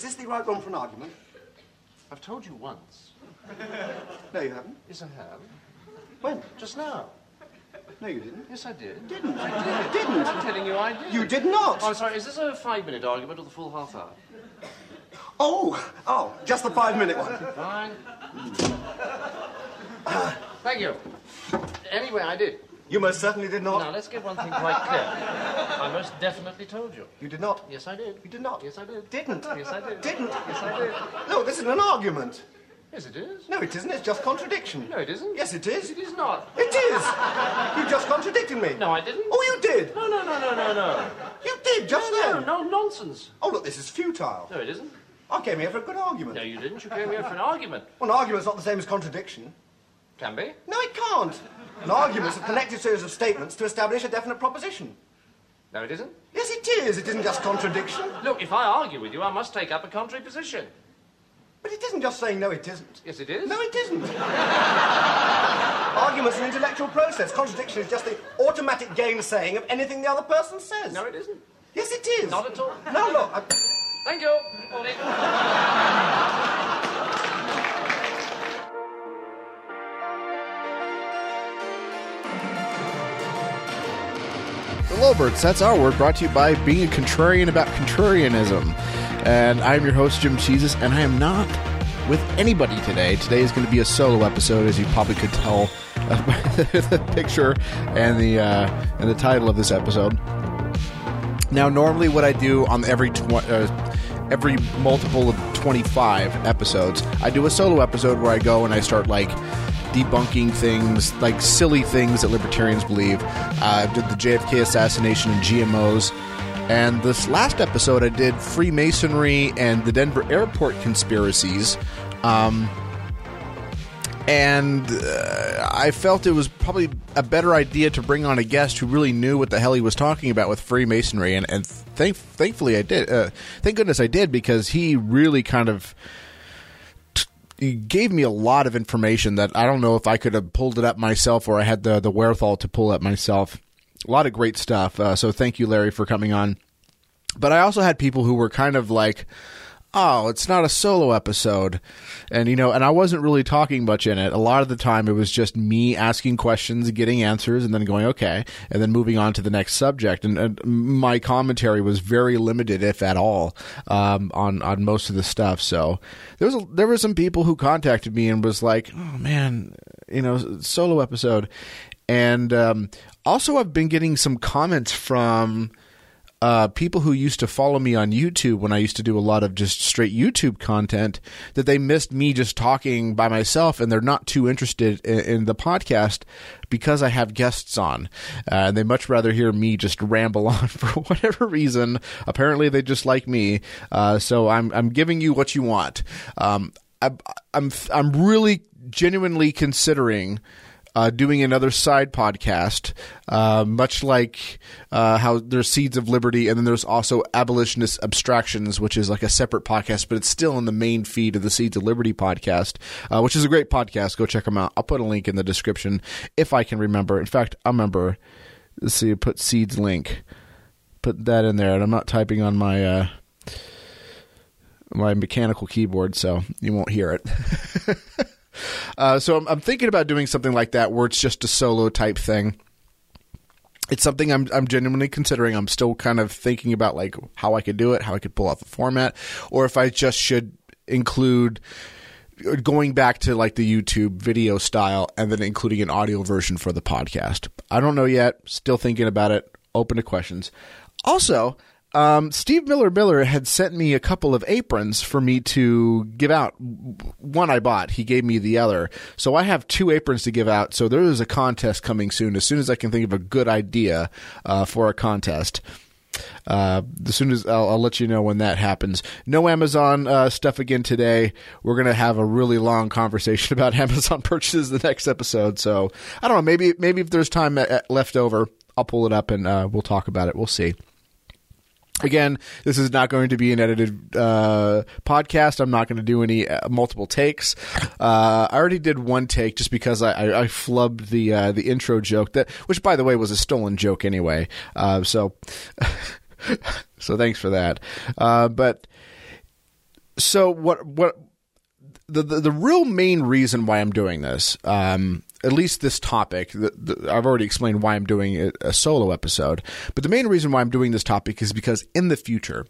is this the right one for an argument? I've told you once. No, you haven't. Yes, I have. When? Just now. No, you didn't. Yes, I did. Didn't. I did. Didn't. I'm telling you, I did. You did not. Oh, I'm sorry. Is this a five-minute argument or the full half hour? Oh, oh, just the five-minute one. Fine. Hmm. Thank you. Anyway, I did. You most certainly did not. Now, let's get one thing quite clear. I most definitely told you. You did not. Yes, I did. You did not. Yes, I did. Didn't. Yes, I did. Didn't. Yes, I did. No, this isn't an argument. Yes, it is. No, it isn't. It's just contradiction. No, it isn't. Yes, it is. It is not. It is. You just contradicted me. No, I didn't. Oh, you did. No, no, no, no, no, no. You did just no, then. no, no nonsense. Oh, look, this is futile. No, it isn't. I came here for a good argument. No, you didn't. You came here for an argument. Well, an argument's not the same as contradiction. Can be. No, it can't. An argument's a connected series of statements to establish a definite proposition. No, it isn't. Yes, it is. It isn't just contradiction. Look, if I argue with you, I must take up a contrary position. But it isn't just saying no, it isn't. Yes, it is. No, it isn't. Argument's an intellectual process. Contradiction is just the automatic gainsaying of anything the other person says. No, it isn't. Yes, it is. Not at all. No, look. I... Thank you. Morning. The Lowbirds, that's our word, brought to you by being a contrarian about contrarianism. And I'm your host, Jim Jesus, and I am not with anybody today. Today is going to be a solo episode, as you probably could tell by the picture and the uh, and the title of this episode. Now, normally, what I do on every tw- uh, every multiple of 25 episodes, I do a solo episode where I go and I start like debunking things, like silly things that libertarians believe. Uh, I did the JFK assassination and GMOs. And this last episode, I did Freemasonry and the Denver airport conspiracies. Um, and uh, I felt it was probably a better idea to bring on a guest who really knew what the hell he was talking about with Freemasonry, and, and thank, thankfully I did. Uh, thank goodness I did because he really kind of gave me a lot of information that I don't know if I could have pulled it up myself or I had the the wherewithal to pull it myself. A lot of great stuff. Uh, so thank you, Larry, for coming on. But I also had people who were kind of like oh, it's not a solo episode. And, you know, and I wasn't really talking much in it. A lot of the time it was just me asking questions, getting answers, and then going, okay, and then moving on to the next subject. And, and my commentary was very limited, if at all, um, on, on most of the stuff. So there was, a, there were some people who contacted me and was like, oh man, you know, solo episode. And, um, also I've been getting some comments from, uh, people who used to follow me on YouTube when I used to do a lot of just straight YouTube content that they missed me just talking by myself and they're not too interested in, in the podcast because I have guests on. Uh, and they much rather hear me just ramble on for whatever reason. Apparently, they just like me. Uh, so I'm I'm giving you what you want. Um, I, I'm I'm really genuinely considering uh, doing another side podcast, uh, much like uh, how there's Seeds of Liberty, and then there's also Abolitionist Abstractions, which is like a separate podcast, but it's still in the main feed of the Seeds of Liberty podcast, uh, which is a great podcast. Go check them out. I'll put a link in the description if I can remember. In fact, I remember. Let's see, put Seeds link, put that in there, and I'm not typing on my uh, my mechanical keyboard, so you won't hear it. Uh, so I'm, I'm, thinking about doing something like that where it's just a solo type thing. It's something I'm, I'm genuinely considering. I'm still kind of thinking about like how I could do it, how I could pull off the format, or if I just should include going back to like the YouTube video style and then including an audio version for the podcast. I don't know yet. Still thinking about it. Open to questions. Also, um, Steve Miller Miller had sent me a couple of aprons for me to give out. One I bought, he gave me the other. So I have two aprons to give out. So there is a contest coming soon. As soon as I can think of a good idea uh, for a contest. Uh, as soon as I'll, I'll, let you know when that happens. No Amazon uh, stuff again today. We're gonna have a really long conversation about Amazon purchases the next episode. So I don't know. Maybe maybe if there's time uh, left over, I'll pull it up and uh, we'll talk about it. We'll see. Again, this is not going to be an edited uh, podcast. I'm not going to do any uh, multiple takes. Uh, I already did one take just because I, I, I flubbed the uh, the intro joke that, which by the way was a stolen joke anyway. Uh, so, so thanks for that. Uh, but so what what the, the the real main reason why I'm doing this, um, at least this topic, the, the, I've already explained why I'm doing a, a, solo episode. But the main reason why I'm doing this topic is because in the future,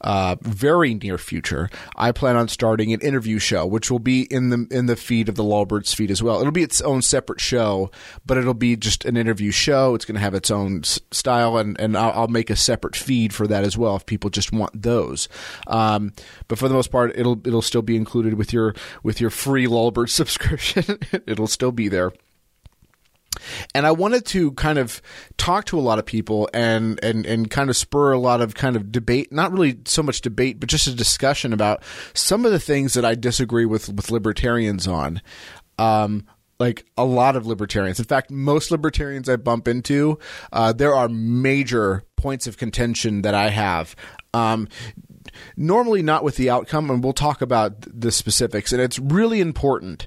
uh, very near future, I plan on starting an interview show, which will be in the in the feed of the Lulberts feed as well. It'll be its own separate show, but it'll be just an interview show. It's going to have its own s- style, and and I'll, I'll, make a separate feed for that as well if people just want those. Um, but for the most part, it'll it'll still be included with your with your free Lulbert subscription. it'll still be there. And I wanted to kind of talk to a lot of people and, and, and kind of spur a lot of kind of debate, not really so much debate, but just a discussion about some of the things that I disagree with, with libertarians on. Um, like a lot of libertarians. In fact, most libertarians I bump into, uh, there are major points of contention that I have. Um, normally not with the outcome, and we'll talk about the specifics. And it's really important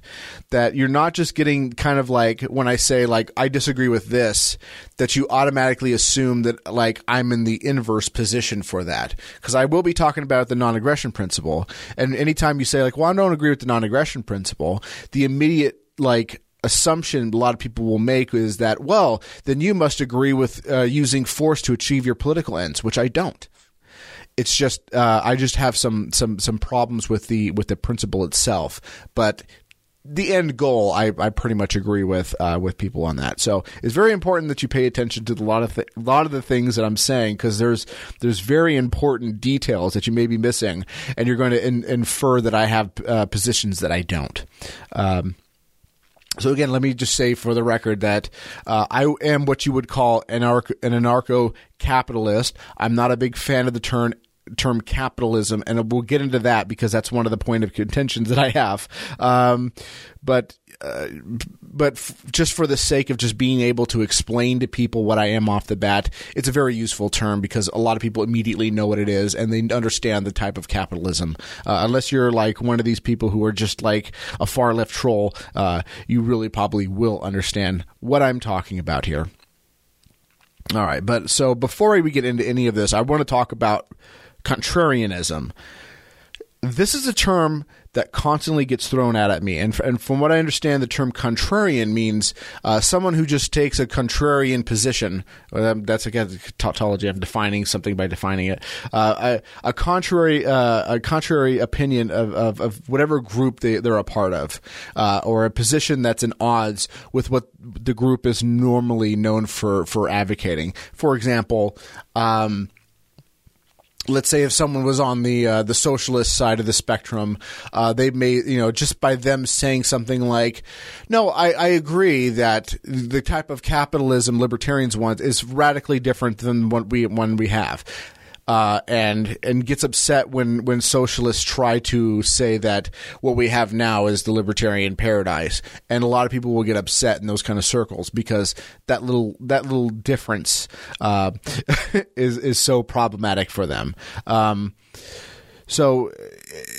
that you're not just getting kind of like when I say like I disagree with this, that you automatically assume that like I'm in the inverse position for that. Because I will be talking about the non-aggression principle, and anytime you say like, well, I don't agree with the non-aggression principle, the immediate like assumption a lot of people will make is that well then you must agree with uh, using force to achieve your political ends which i don't it's just uh, I just have some some some problems with the with the principle itself, but the end goal I, I pretty much agree with uh, with people on that. So it's very important that you pay attention to a lot of th- lot of the things that I'm saying because there's there's very important details that you may be missing, and you're going to in, infer that I have uh, positions that I don't. Um, so again, let me just say for the record that uh, I am what you would call an, anarcho, an anarcho-capitalist. I'm not a big fan of the term term capitalism, and we'll get into that because that's one of the point of contentions that I have. Um, but uh, but f- just for the sake of just being able to explain to people what I am off the bat, it's a very useful term because a lot of people immediately know what it is and they understand the type of capitalism. Uh, unless you're like one of these people who are just like a far left troll, uh, you really probably will understand what I'm talking about here. All right, but so before we get into any of this, I want to talk about contrarianism. This is a term that constantly gets thrown out at me. And, and from what I understand, the term contrarian means uh, someone who just takes a contrarian position. that's again tautology. I'm defining something by defining it. Uh, a, a, contrary, uh, a contrary opinion of, of, of, whatever group they, they're a part of, uh, or a position that's in odds with what the group is normally known for for advocating. For example. Um, let's say if someone was on the uh, the socialist side of the spectrum, uh, they may you know just by them saying something like, "No, I, I, agree that the type of capitalism libertarians want is radically different than what we one we have." Uh, and and gets upset when when socialists try to say that what we have now is the libertarian paradise, and a lot of people will get upset in those kind of circles because that little that little difference uh, is is so problematic for them. Um, so,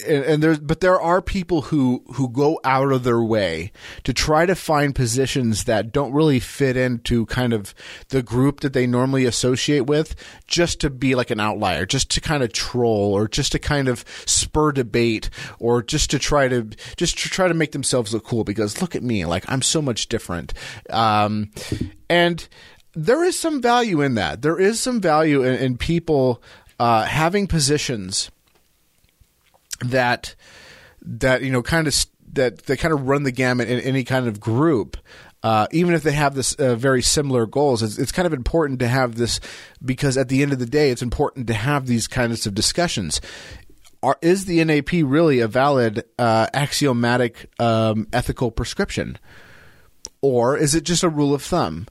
and, and there's, but there are people who, who go out of their way to try to find positions that don't really fit into kind of the group that they normally associate with, just to be like an outlier, just to kind of troll or just to kind of spur debate or just to try to, just to try to make themselves look cool because look at me, like I'm so much different. Um, and there is some value in that. There is some value in, in people, uh, having positions that that you know kind of that they kind of run the gamut in any kind of group. Uh, even if they have this uh, very similar goals, it's, it's, kind of important to have this because at the end of the day, it's important to have these kinds of discussions. Are, is the NAP really a valid uh, axiomatic um, ethical prescription, or is it just a rule of thumb?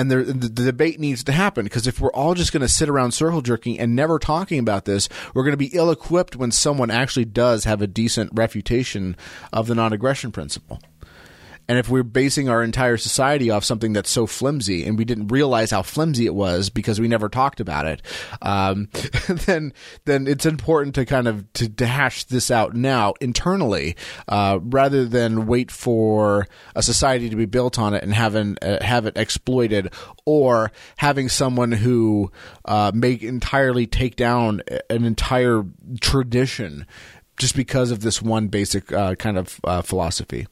And the, the, debate needs to happen because if we're all just going to sit around circle jerking and never talking about this, we're going to be ill equipped when someone actually does have a decent refutation of the non aggression principle. And if we're basing our entire society off something that's so flimsy and we didn't realize how flimsy it was because we never talked about it, um, then then it's important to kind of to, to hash this out now internally uh, rather than wait for a society to be built on it and having uh, have it exploited or having someone who uh, may entirely take down an entire tradition just because of this one basic uh, kind of uh, philosophy.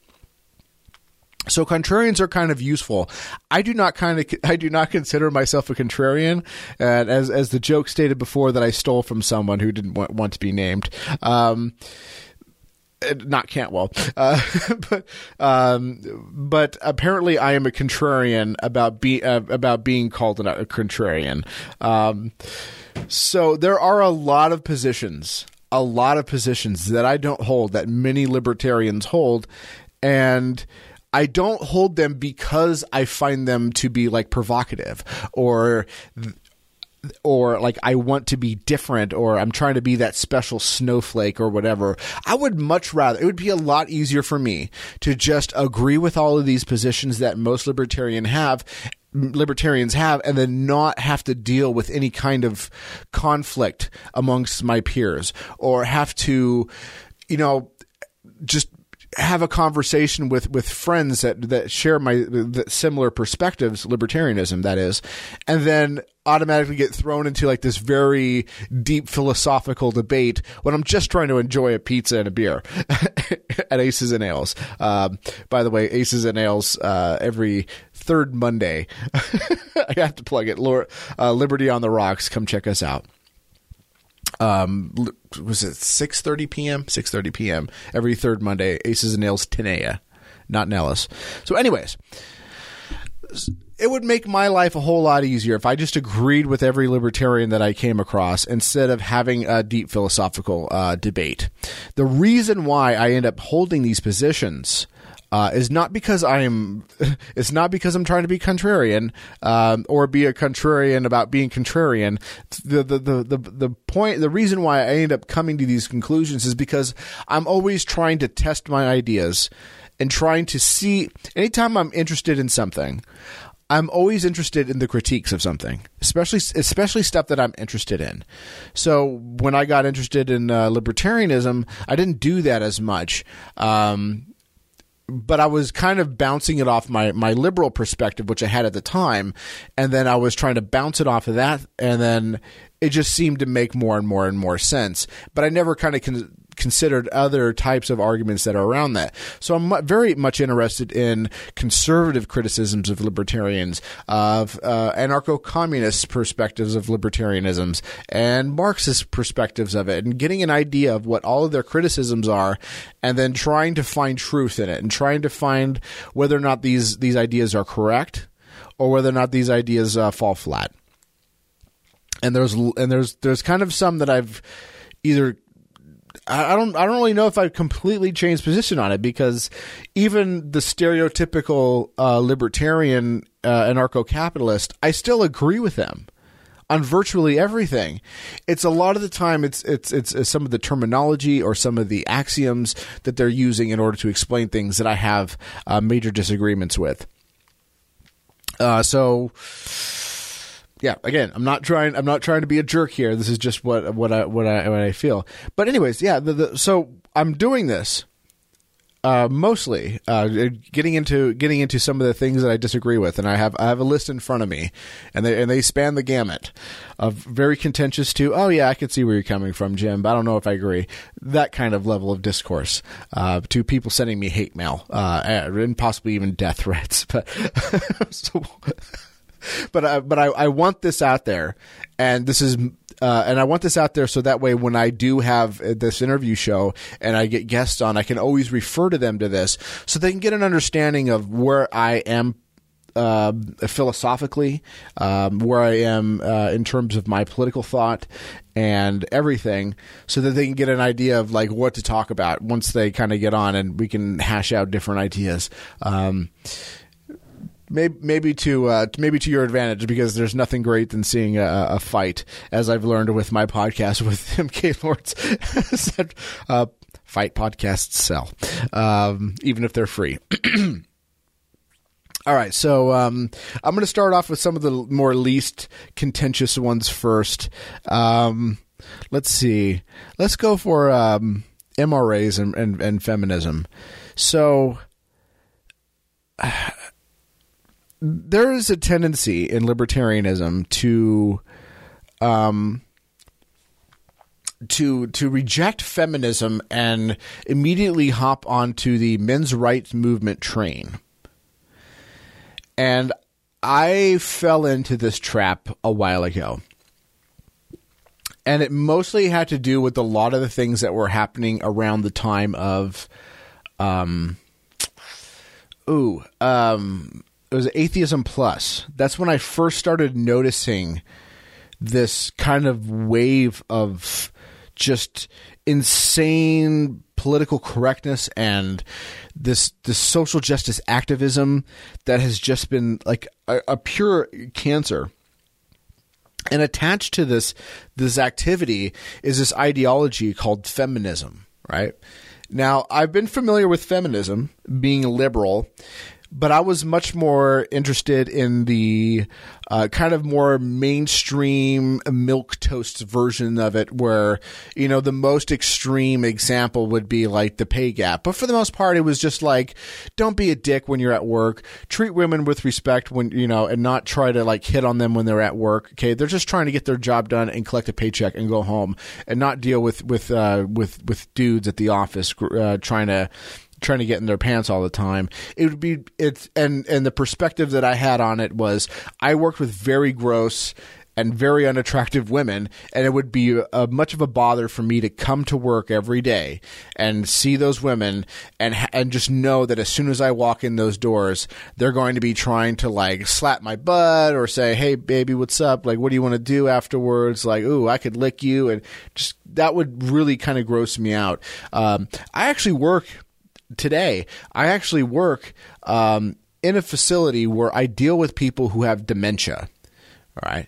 So contrarians are kind of useful. I do not kind of I do not consider myself a contrarian, and as as the joke stated before that I stole from someone who didn't want, want to be named. Um, not Cantwell, uh, but um, but apparently I am a contrarian about be uh, about being called a, a contrarian. Um, so there are a lot of positions, a lot of positions that I don't hold that many libertarians hold, and. I don't hold them because I find them to be like provocative or or like I want to be different or I'm trying to be that special snowflake or whatever. I would much rather it would be a lot easier for me to just agree with all of these positions that most libertarian have libertarians have and then not have to deal with any kind of conflict amongst my peers or have to you know just have a conversation with with friends that that share my that similar perspectives libertarianism that is and then automatically get thrown into like this very deep philosophical debate when I'm just trying to enjoy a pizza and a beer at Aces and Ales. Um, by the way, Aces and Ales uh, every third Monday. I have to plug it. Uh, Liberty on the Rocks. Come check us out um, was it 6.30 p.m 6.30 p.m every third monday aces and nails Tenaya not nellis. So anyways it would make my life a whole lot easier if i just agreed with every libertarian that i came across instead of having a deep philosophical uh, debate. The reason why i end up holding these positions uh, is not because I'm. It's not because I'm trying to be contrarian um, or be a contrarian about being contrarian. The, the the the the point, the reason why I end up coming to these conclusions is because I'm always trying to test my ideas and trying to see. Anytime I'm interested in something, I'm always interested in the critiques of something, especially especially stuff that I'm interested in. So when I got interested in uh, libertarianism, I didn't do that as much. Um, but I was kind of bouncing it off my, my liberal perspective, which I had at the time. And then I was trying to bounce it off of that. And then it just seemed to make more and more and more sense. But I never kind of con- considered other types of arguments that are around that. So I'm very much interested in conservative criticisms of libertarians, of uh, anarcho communist perspectives of libertarianisms, and Marxist perspectives of it, and getting an idea of what all of their criticisms are, and then trying to find truth in it, and trying to find whether or not these, these ideas are correct or whether or not these ideas uh, fall flat and there's and there's there's kind of some that I've either I don't I don't really know if I've completely changed position on it because even the stereotypical uh, libertarian uh, anarcho-capitalist, I still agree with them on virtually everything. It's a lot of the time it's it's it's, it's some of the terminology or some of the axioms that they're using in order to explain things that I have uh, major disagreements with. Uh, so yeah, again, I'm not trying. I'm not trying to be a jerk here. This is just what what I what I what I feel. But anyways, yeah. The, the, so I'm doing this uh, mostly uh, getting into getting into some of the things that I disagree with, and I have I have a list in front of me, and they and they span the gamut of very contentious to oh yeah I can see where you're coming from Jim, but I don't know if I agree that kind of level of discourse uh, to people sending me hate mail uh, and possibly even death threats, but so but I, but I, I want this out there, and this is uh, and I want this out there so that way when I do have this interview show and I get guests on, I can always refer to them to this so they can get an understanding of where I am uh, philosophically, um, where I am uh, in terms of my political thought and everything, so that they can get an idea of like what to talk about once they kind of get on and we can hash out different ideas. Um, maybe maybe to uh, maybe to your advantage because there's nothing great than seeing a, a fight, as I've learned with my podcast with MK Lords. uh, fight podcasts sell, um, even if they're free. All right, so um, I'm going to start off with some of the more least contentious ones first. Um, let's see. Let's go for um, MRAs and, and, and feminism. So there is a tendency in libertarianism to um, to to reject feminism and immediately hop onto the men's rights movement train. And I fell into this trap a while ago. And it mostly had to do with a lot of the things that were happening around the time of um ooh, um it was Atheism Plus. That's when I first started noticing this kind of wave of just insane political correctness and this this social justice activism that has just been like a, a pure cancer. And attached to this this activity is this ideology called feminism, right? Now, I've been familiar with feminism, being liberal, but I was much more interested in the uh, kind of more mainstream milk toast version of it, where you know the most extreme example would be like the pay gap. But for the most part, it was just like, don't be a dick when you're at work. Treat women with respect when you know, and not try to like hit on them when they're at work. Okay, they're just trying to get their job done and collect a paycheck and go home, and not deal with with uh, with with dudes at the office uh, trying to trying to get in their pants all the time. It would be it's and and the perspective that I had on it was I worked with very gross and very unattractive women, and it would be a, much of a bother for me to come to work every day and see those women and and just know that as soon as I walk in those doors, they're going to be trying to like slap my butt or say, "Hey, baby, what's up? Like, what do you want to do afterwards? Like, ooh, I could lick you," and just that would really kind of gross me out. Um, I actually work today, I actually work um, in a facility where I deal with people who have dementia. All right.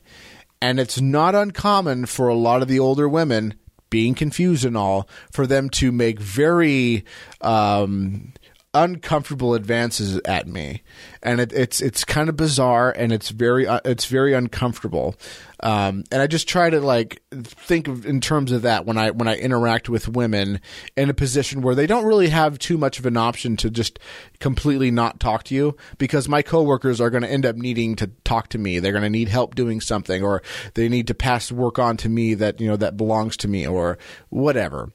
And it's not uncommon for a lot of the older women being confused and all for them to make very um, uncomfortable advances at me, and it, it's it's kind of bizarre and it's very uh, it's very uncomfortable. Um, and I just try to like think of in terms of that when I when I interact with women in a position where they don't really have too much of an option to just completely not talk to you because my coworkers are going to end up needing to talk to me. They're going to need help doing something, or they need to pass work on to me that you know that belongs to me, or whatever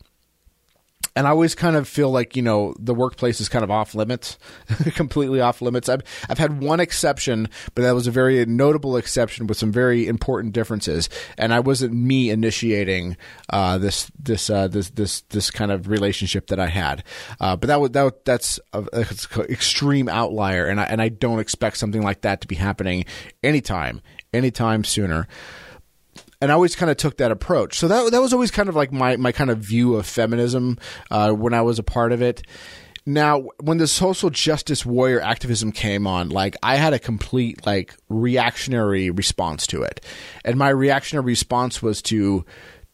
and I always kind of feel like you know the workplace is kind of off limits, completely off limits. I've I've had one exception, but that was a very notable exception with some very important differences, and I wasn't me initiating uh, this this uh, this this this kind of relationship that I had, uh, but that was that that's an extreme outlier, and I and I don't expect something like that to be happening anytime anytime sooner and I always kind of took that approach. So that that was always kind of like my my kind of view of feminism uh, when I was a part of it. Now, when the social justice warrior activism came on, like I had a complete like reactionary response to it, and my reactionary response was to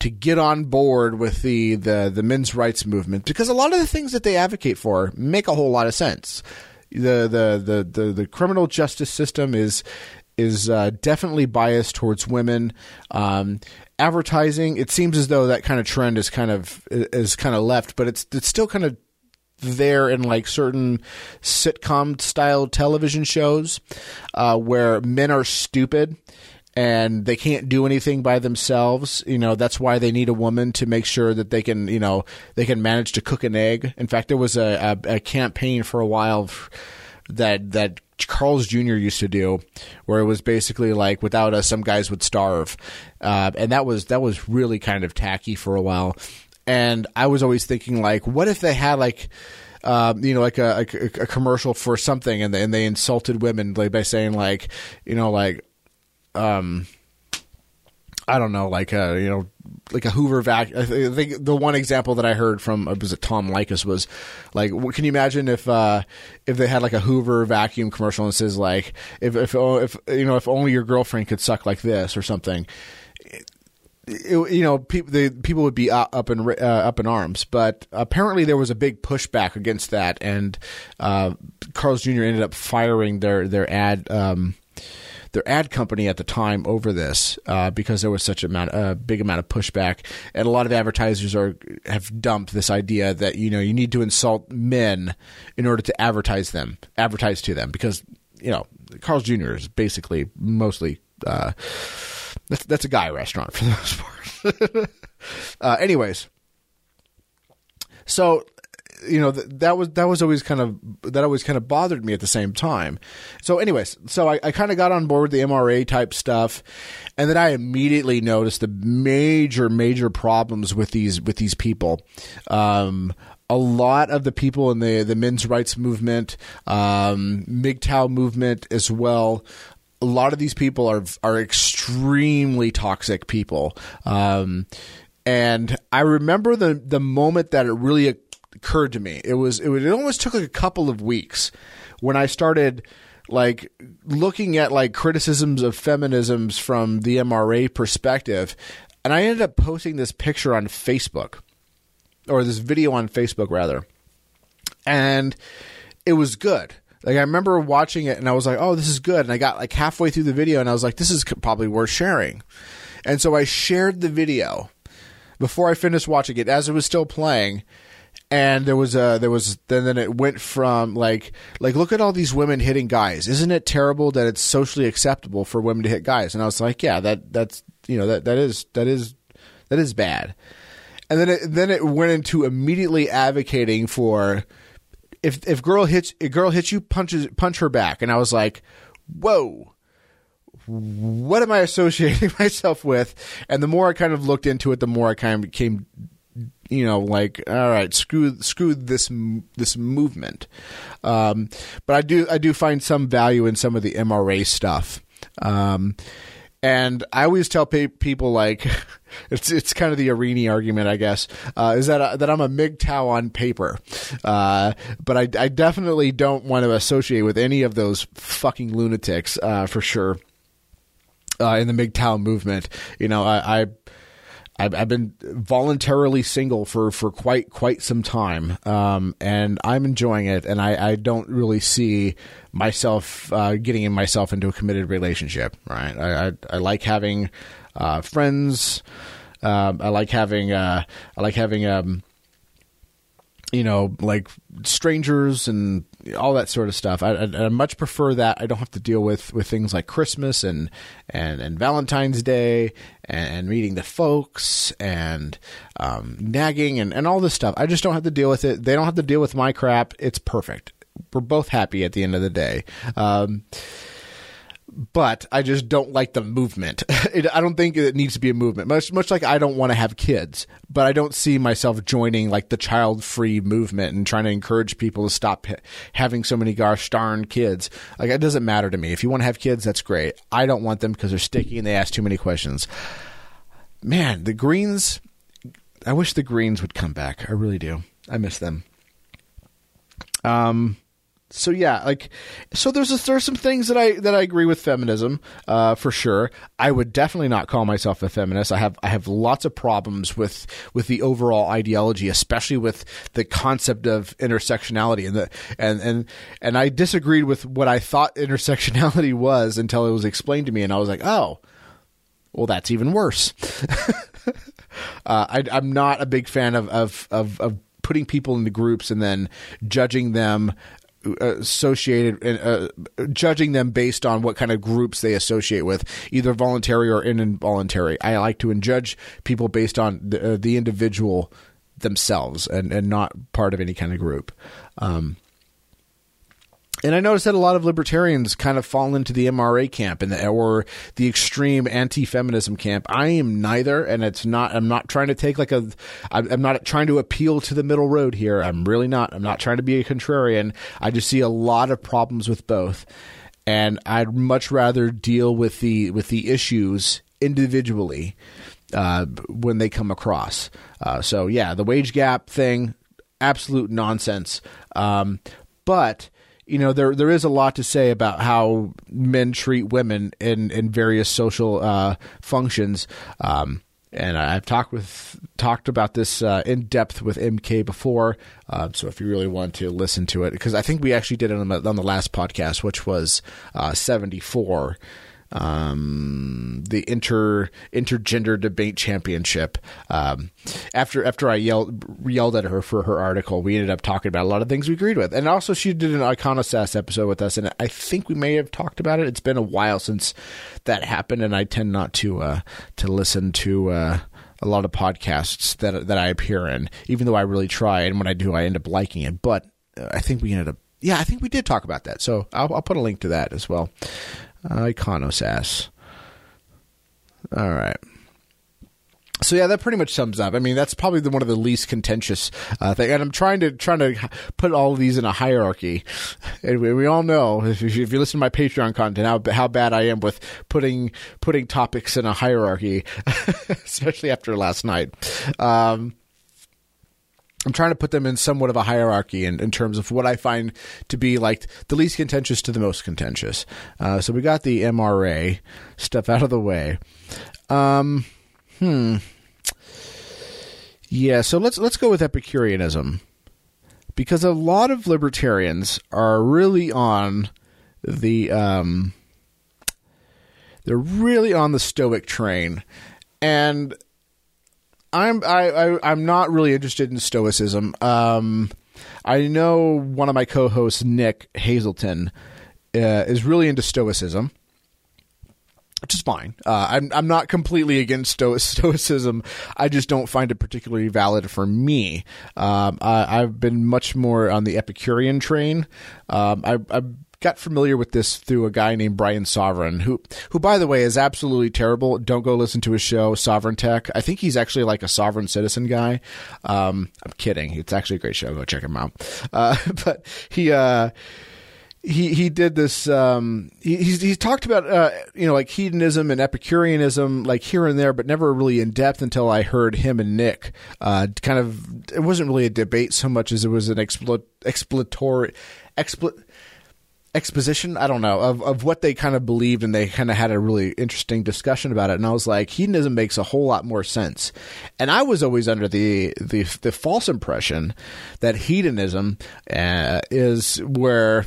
to get on board with the the the men's rights movement because a lot of the things that they advocate for make a whole lot of sense. The the the the, the criminal justice system is is uh, definitely biased towards women. Um, advertising, it seems as though that kind of trend is kind of is kind of left, but it's it's still kind of there in like certain sitcom style television shows uh, where men are stupid and they can't do anything by themselves. You know, that's why they need a woman to make sure that they can, you know, they can manage to cook an egg. In fact, there was a, a, a campaign for a while that that Carl's Jr. used to do, where it was basically like without us, some guys would starve, uh, and that was that was really kind of tacky for a while. And I was always thinking like, what if they had like. Um, you know, like a, a, a, commercial for something, and they, and they insulted women like, by saying like, you know, like, um, I don't know, like a you know, like a Hoover vac. I think the one example that I heard from uh, was it Tom Leykis was like, can you imagine if uh, if they had like a Hoover vacuum commercial and says like, if if oh, if you know if only your girlfriend could suck like this or something. It, you know, people the people would be up in uh, up in arms, but apparently there was a big pushback against that, and uh, Carl's Jr. ended up firing their their ad um, their ad company at the time over this uh, because there was such a amount, a big amount of pushback, and a lot of advertisers are have dumped this idea that you know you need to insult men in order to advertise them, advertise to them because you know Carl's Jr. is basically mostly uh, that's that's a guy restaurant for the most part. uh, anyways, so you know th- that was that was always kind of that always kind of bothered me at the same time. So, anyways, so I, I kind of got on board with the MRA type stuff, and then I immediately noticed the major major problems with these with these people. Um, a lot of the people in the the men's rights movement, um, MGTOW movement as well. A lot of these people are are extremely toxic people. Um, and I remember the the moment that it really occurred to me. It was it, it almost took like a couple of weeks when I started like looking at like criticisms of feminisms from the MRA perspective, and I ended up posting this picture on Facebook or this video on Facebook rather, and it was good. Like I remember watching it and I was like, "Oh, this is good." And I got like halfway through the video and I was like, "This is probably worth sharing." And so I shared the video before I finished watching it as it was still playing and there was a there was then then it went from like like look at all these women hitting guys. Isn't it terrible that it's socially acceptable for women to hit guys? And i was like yeah that that's you know that that is that is that is bad. And then it then it went into immediately advocating for if if girl hits a girl hits you punches punch her back. And i was like whoa. What am I associating myself with? And the more I kind of looked into it, the more I kind of became, you know, like, all right, screw, screw this, this movement. Um, but I do, I do find some value in some of the MRA stuff. Um, and I always tell pe- people like, it's it's kind of the Arini argument, I guess, uh, is that uh, that I'm a MGTOW on paper, uh, but I, I definitely don't want to associate with any of those fucking lunatics uh, for sure uh, in the MGTOW movement. You know, I, I I've, I've, been voluntarily single for, for quite quite some time, um, and I'm enjoying it. And I, I don't really see myself uh, getting myself into a committed relationship. Right? I I, I like having uh, friends. Um, I like having uh, I like having um, you know, like strangers and all that sort of stuff. I, I, I, much prefer that. I don't have to deal with, with things like Christmas and and, and Valentine's Day and, meeting the folks and um, nagging and, and all this stuff. I just don't have to deal with it. They don't have to deal with my crap. It's perfect. We're both happy at the end of the day. Um, but I just don't like the movement. It, I don't think it needs to be a movement. Much much like I don't want to have kids, but I don't see myself joining like the child free movement and trying to encourage people to stop having so many gosh darn kids. Like it doesn't matter to me. If you want to have kids, that's great. I don't want them because they're sticky and they ask too many questions. Man, the Greens. I wish the Greens would come back. I really do. I miss them. Um so yeah, like so there's a, there's some things that I that I agree with feminism uh, for sure. I would definitely not call myself a feminist. I have I have lots of problems with with the overall ideology, especially with the concept of intersectionality and the and and and I disagreed with what I thought intersectionality was until it was explained to me, and I was like, oh, well, that's even worse. uh, I, I'm not a big fan of of of, of putting people into groups and then judging them associated and uh, judging them based on what kind of groups they associate with, either voluntary or involuntary. I like to judge people based on the, uh, the individual themselves and, and not part of any kind of group. Um, and I noticed that a lot of libertarians kind of fall into the MRA camp and the, or the extreme anti-feminism camp. I am neither, and it's not. I'm not trying to take like a. I'm not trying to appeal to the middle road here. I'm really not. I'm not trying to be a contrarian. I just see a lot of problems with both, and I'd much rather deal with the with the issues individually uh, when they come across. Uh, so yeah, the wage gap thing, absolute nonsense. Um, but you know there there is a lot to say about how men treat women in in various social uh, functions. Um, and I've talked with talked about this uh, in depth with MK before. Uh, so if you really want to listen to it, because I think we actually did it on the, on the last podcast, which was uh, seventy four um, the inter intergender debate championship. Um, after after I yelled yelled at her for her article, we ended up talking about a lot of things we agreed with, and also she did an Iconosas episode with us, and I think we may have talked about it. It's been a while since that happened, and I tend not to uh, to listen to. Uh, a lot of podcasts that that I appear in, even though I really try, and when I do, I end up liking it. But uh, I think we ended up, yeah, I think we did talk about that. So I'll, I'll put a link to that as well. Uh, Iconosass. All right. So yeah, that pretty much sums up. I mean, that's probably the, one of the least contentious uh, thing. And I'm trying to trying to put all of these in a hierarchy. And we, we all know if you, if you listen to my Patreon content how how bad I am with putting putting topics in a hierarchy, especially after last night. Um, I'm trying to put them in somewhat of a hierarchy in, in terms of what I find to be like the least contentious to the most contentious. Uh, so we got the MRA stuff out of the way. Um, hmm. Yeah, so let's let's go with Epicureanism. Because a lot of libertarians are really on the um they're really on the stoic train. And I'm I, I I'm not really interested in stoicism. Um I know one of my co-hosts Nick Hazelton uh, is really into stoicism which is fine. Uh, I'm I'm not completely against sto- stoicism. I just don't find it particularly valid for me. Um, I, have been much more on the Epicurean train. Um, I, I got familiar with this through a guy named Brian Sovereign, who who by the way is absolutely terrible. Don't go listen to his show, Sovereign Tech. I think he's actually like a sovereign citizen guy. Um, I'm kidding. It's actually a great show. Go check him out. Uh, but he. Uh, he he did this. Um, he he's, he's talked about uh, you know like hedonism and Epicureanism like here and there, but never really in depth until I heard him and Nick. Uh, kind of it wasn't really a debate so much as it was an expl- exploratory expl- exposition. I don't know of of what they kind of believed, and they kind of had a really interesting discussion about it. And I was like, hedonism makes a whole lot more sense. And I was always under the the the false impression that hedonism uh, is where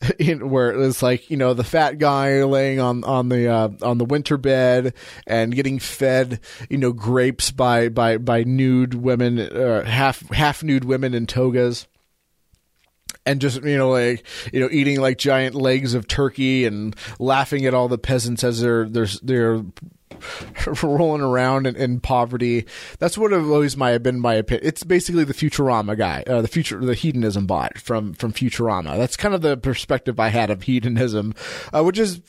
in, where it's like you know the fat guy laying on on the uh, on the winter bed and getting fed you know grapes by by by nude women uh, half half nude women in togas and just you know like you know eating like giant legs of turkey and laughing at all the peasants as they're they're they're rolling around in, in, poverty. That's what always my been my opinion. It's basically the Futurama guy, uh, the future, the hedonism bot from from Futurama. That's kind of the perspective I had of hedonism, uh, which is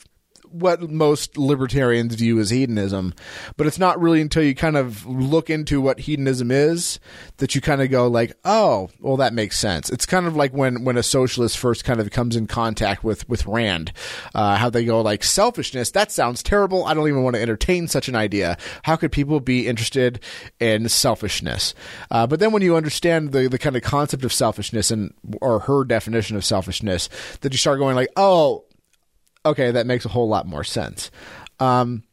what most libertarians view as hedonism, but it's not really until you kind of look into what hedonism is that you kind of go like, oh, well, that makes sense. It's kind of like when when a socialist first kind of comes in contact with with Rand, uh, how they go like selfishness. That sounds terrible. I don't even want to entertain such an idea. How could people be interested in selfishness? Uh, but then when you understand the the kind of concept of selfishness and or her definition of selfishness, that you start going like, oh okay, that makes a whole lot more sense. Um,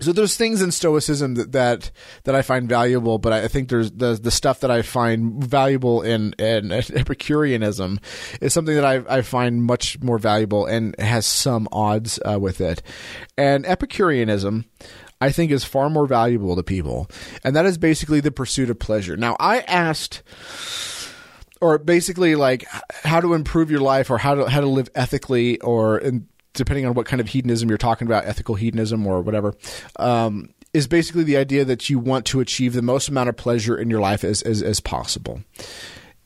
so there's things in Stoicism that, that that I find valuable, but I think there's the the stuff that I find valuable in, in Epicureanism is something that I, I find much more valuable and has some odds uh, with it. And Epicureanism, I think, is far more valuable to people, and that is basically the pursuit of pleasure. Now, I asked or basically like how to improve your life or how to how to live ethically or in, depending on what kind of hedonism you're talking about, ethical hedonism or whatever. Um, is basically the idea that you want to achieve the most amount of pleasure in your life as as, as possible.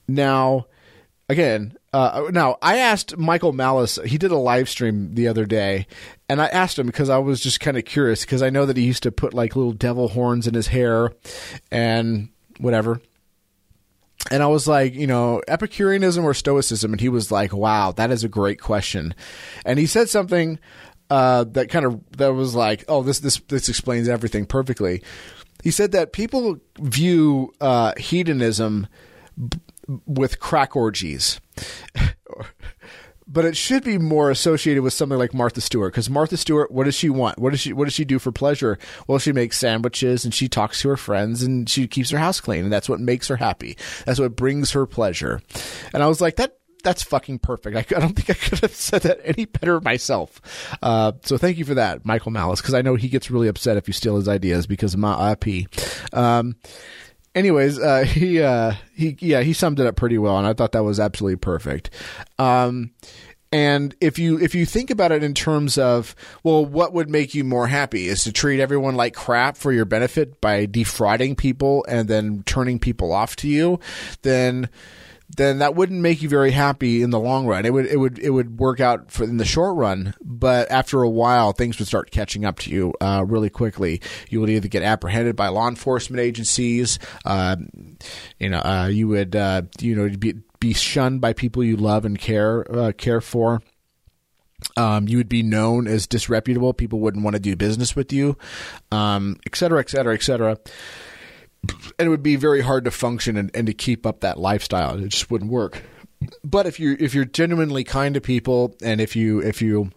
Now, again, uh, now I asked Michael Malice. He did a live stream the other day, and I asked him because I was just kind of curious because I know that he used to put like little devil horns in his hair and whatever and I was like, you know, Epicureanism or Stoicism? And he was like, wow, that is a great question. And he said something uh, that kind of that was like, oh, this this this explains everything perfectly. He said that people view uh, hedonism b- with crack orgies. but it should be more associated with something like Martha Stewart because Martha Stewart, what does she want? What does she what does she do for pleasure? Well, she makes sandwiches and she talks to her friends and she keeps her house clean and that's what makes her happy. That's what brings her pleasure. And I was like that. That's fucking perfect. I, I don't think I could have said that any better myself. Uh, so thank you for that, Michael Malice, because I know he gets really upset if you steal his ideas because of my IP. Um, anyways, uh, he uh, he yeah he summed it up pretty well, and I thought that was absolutely perfect. Um, And if you if you think about it in terms of well, what would make you more happy is to treat everyone like crap for your benefit by defrauding people and then turning people off to you, then then that wouldn't make you very happy in the long run. It would it would it would work out for in the short run, but after a while, things would start catching up to you uh, really quickly. You would either get apprehended by law enforcement agencies, uh, you know, uh, you would uh, you know be be shunned by people you love and care uh, care for. Um, you would be known as disreputable. People wouldn't want to do business with you, um, et cetera, et cetera, et cetera and it would be very hard to function and, and to keep up that lifestyle. It just wouldn't work. But if you if you're genuinely kind to people, and if you if you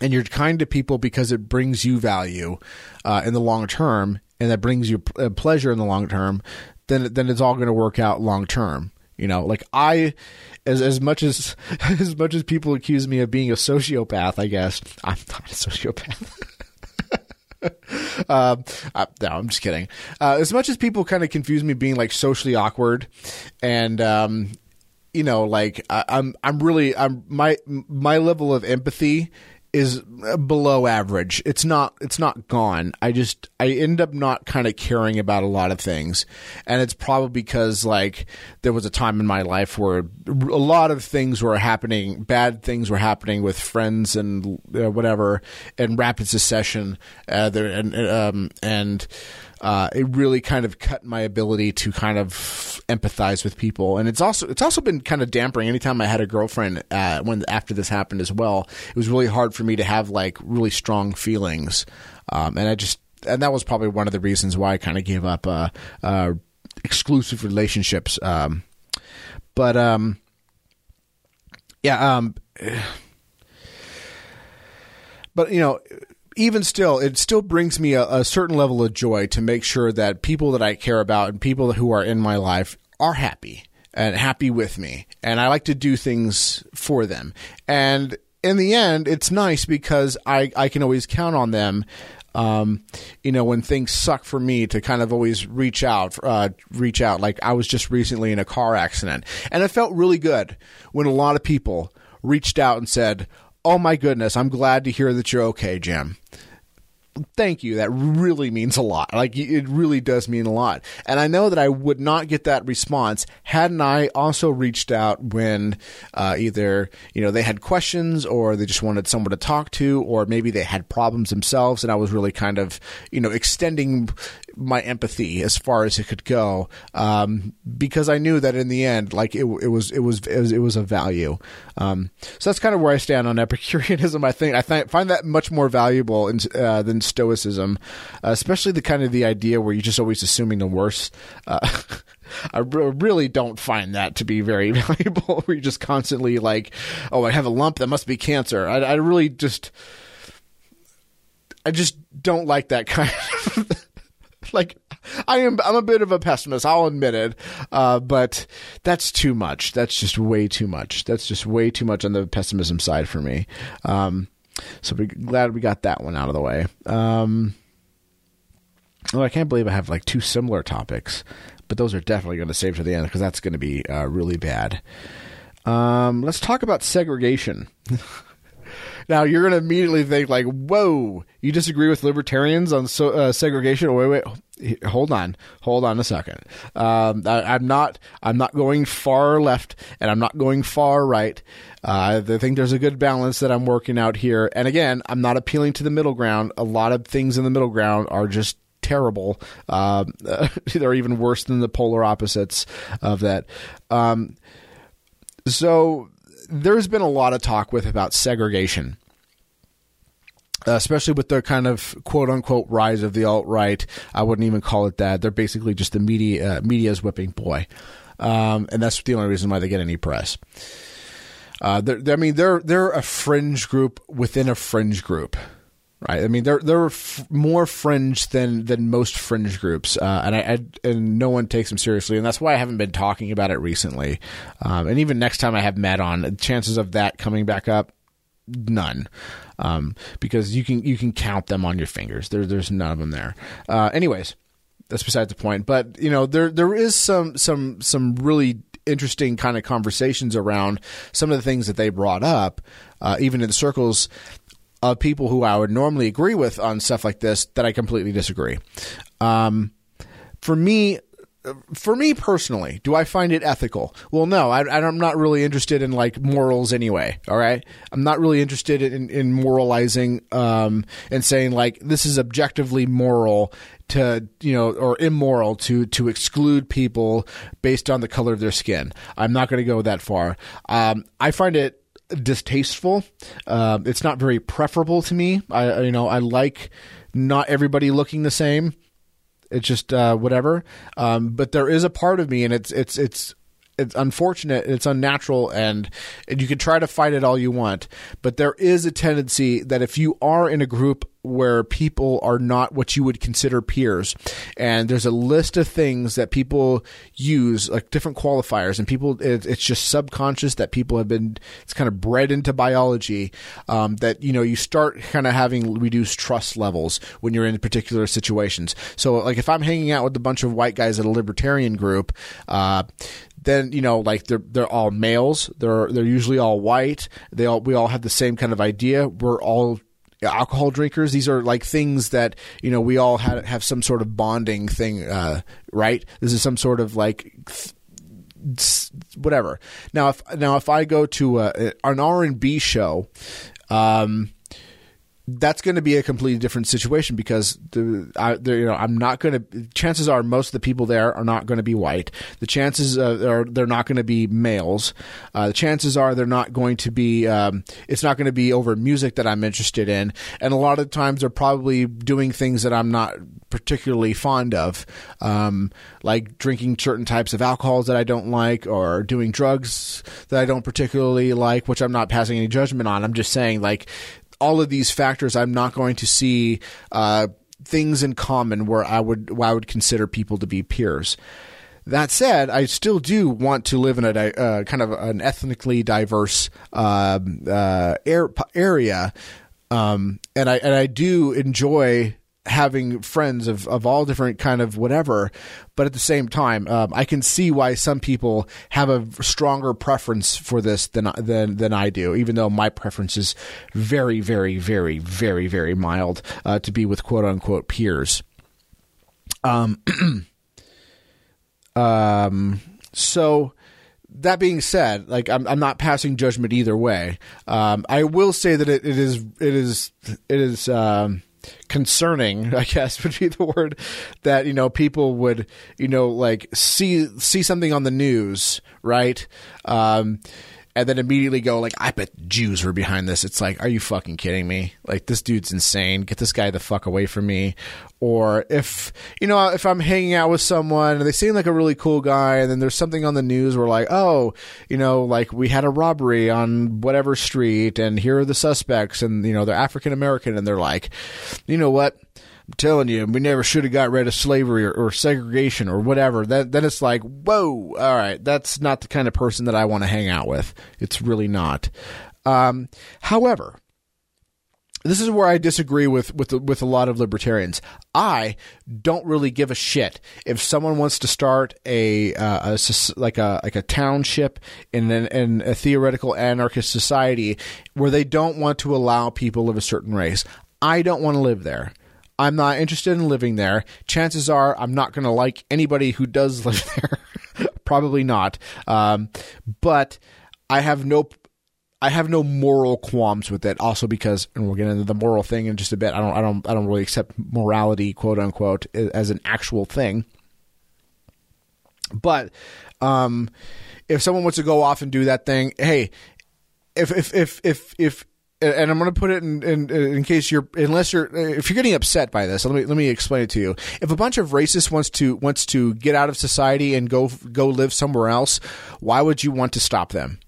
and you're kind to people because it brings you value uh, in the long term, and that brings you uh, pleasure in the long term, then then it's all going to work out long term. You know, like I, as as much as as much as people accuse me of being a sociopath, I guess I'm not a sociopath. uh, uh, no, I'm just kidding. Uh, as much as people kind of confuse me being like socially awkward, and um, you know, like I, I'm, I'm really, I'm my my level of empathy is below average. It's not it's not gone. I just I end up not kind of caring about a lot of things. And it's probably because like there was a time in my life where a lot of things were happening, bad things were happening with friends and uh, whatever in rapid succession uh, there and um and uh, it really kind of cut my ability to kind of empathize with people, and it's also it's also been kind of dampering. Anytime I had a girlfriend uh, when after this happened as well, it was really hard for me to have like really strong feelings, um, and I just and that was probably one of the reasons why I kind of gave up uh, uh, exclusive relationships. Um, but um, yeah, um, but you know even still, it still brings me a, a, certain level of joy to make sure that people that I care about and people who are in my life are happy and happy with me. And I like to do things for them. And in the end, it's nice because I, I can always count on them. Um, you know, when things suck for me to kind of always reach out, uh, reach out. Like I was just recently in a car accident and it felt really good when a lot of people reached out and said, Oh my goodness, I'm glad to hear that you're okay, Jim thank you. That really means a lot. Like it really does mean a lot. And I know that I would not get that response hadn't I also reached out when uh, either you know they had questions or they just wanted someone to talk to, or maybe they had problems themselves, and I was really kind of you know extending my empathy as far as it could go um, because I knew that in the end, like it, it was it was it was it was a value. Um, so that's kind of where I stand on Epicureanism. I think I th- find that much more valuable in, uh, than Stoicism, uh, especially the kind of the idea where you're just always assuming the worst. Uh, I really don't find that to be very valuable. where you're just constantly like, "Oh, I have a lump that must be cancer." I, I really just, I just don't like that kind of. like I am I'm a bit of a pessimist, I'll admit it. Uh, but that's too much. That's just way too much. That's just way too much on the pessimism side for me. Um, so we're glad we got that one out of the way. Um, well, I can't believe I have like two similar topics, but those are definitely going to save to the end because that's going to be uh, really bad. Um, let's talk about segregation. Now you're going to immediately think like, "Whoa, you disagree with libertarians on so, uh, segregation?" Wait, wait, hold on, hold on a second. Um, I, am not, I'm not going far left, and I'm not going far right. Uh, I think there's a good balance that I'm working out here. And again, I'm not appealing to the middle ground. A lot of things in the middle ground are just terrible. Uh, they're even worse than the polar opposites of that. Um, so there's been a lot of talk with about segregation. Especially with the kind of quote unquote rise of the alt right, I wouldn't even call it that. They're basically just the media uh, media's whipping boy, um, and that's the only reason why they get any press. Uh, I mean, they're they're a fringe group within a fringe group right? I mean, they're they're f- more fringe than than most fringe groups, uh, and I, I, and no one takes them seriously, and that's why I haven't been talking about it recently. Um, and even next time I have Matt on, chances of that coming back up, none, um, because you can you can count them on your fingers. There there's none of them there. Uh, anyways, that's besides the point. But you know, there there is some some some really interesting kind of conversations around some of the things that they brought up, uh, even in the circles of people who I would normally agree with on stuff like this that I completely disagree. Um, for me, for me personally, do I find it ethical? Well, no, I, I'm not really interested in like morals anyway. All right, I'm not really interested in, in moralizing um, and saying like this is objectively moral to you know or immoral to to exclude people based on the color of their skin. I'm not going to go that far. Um, I find it distasteful. Um, it's not very preferable to me. I you know I like not everybody looking the same. It's just uh, whatever. Um, but there is a part of me, and it's it's it's it's unfortunate, it's unnatural, and, and you can try to fight it all you want. But there is a tendency that if you are in a group where people are not what you would consider peers, and there's a list of things that people use, like different qualifiers, and people, it, it's just subconscious that people have been, it's kind of bred into biology, um, that, you know, you start kind of having reduced trust levels when you're in particular situations. So, like, if I'm hanging out with a bunch of white guys at a libertarian group, uh, then you know like they're they're all males. They're they're usually all white. They all we all have the same kind of idea. We're all alcohol drinkers. These are like things that you know we all have have some sort of bonding thing uh, right? This is some sort of like th- whatever. Now if now if i go to a, an r&b show um that's going to be a completely different situation because the I, you know I'm not going to. Chances are most of the people there are not going to be white. The chances uh, are they're not going to be males. Uh, the chances are they're not going to be. Um, it's not going to be over music that I'm interested in, and a lot of times they're probably doing things that I'm not particularly fond of, um, like drinking certain types of alcohols that I don't like, or doing drugs that I don't particularly like, which I'm not passing any judgment on. I'm just saying like all of these factors, I'm not going to see uh, things in common where I would where I would consider people to be peers. That said, I still do want to live in a uh, kind of an ethnically diverse uh, uh, area, um, and I and I do enjoy having friends of, of all different kind of whatever but at the same time um, i can see why some people have a stronger preference for this than than than i do even though my preference is very very very very very mild uh, to be with quote unquote peers um um so that being said, like I'm, I'm not passing judgment either way. Um, I will say that it, it is, it is, it is, um, concerning, I guess would be the word that you know people would you know like see see something on the news, right? Um, and then immediately go like, I bet Jews were behind this. It's like, are you fucking kidding me? Like this dude's insane. Get this guy the fuck away from me. Or if you know, if I'm hanging out with someone and they seem like a really cool guy, and then there's something on the news where like, oh, you know, like we had a robbery on whatever street, and here are the suspects, and you know they're African American, and they're like, you know what? I'm telling you, we never should have got rid of slavery or, or, segregation or whatever. That then it's like, whoa, all right, that's not the kind of person that I want to hang out with. It's really not. Um, however, this is where I disagree with with with a lot of libertarians. I don't really give a shit if someone wants to start a, uh, a like a like a township in an in a theoretical anarchist society where they don't want to allow people of a certain race. I don't want to live there. I'm not interested in living there. Chances are I'm not going to like anybody who does live there. Probably not. Um, but I have no I have no moral qualms with it. Also because, and we'll get into the moral thing in just a bit. I don't, I don't, I don't really accept morality, quote unquote, as an actual thing. But um, if someone wants to go off and do that thing, hey, if if if if if and I'm going to put it in, in, in case you're unless you're if you're getting upset by this. Let me let me explain it to you. If a bunch of racists wants to wants to get out of society and go go live somewhere else, why would you want to stop them?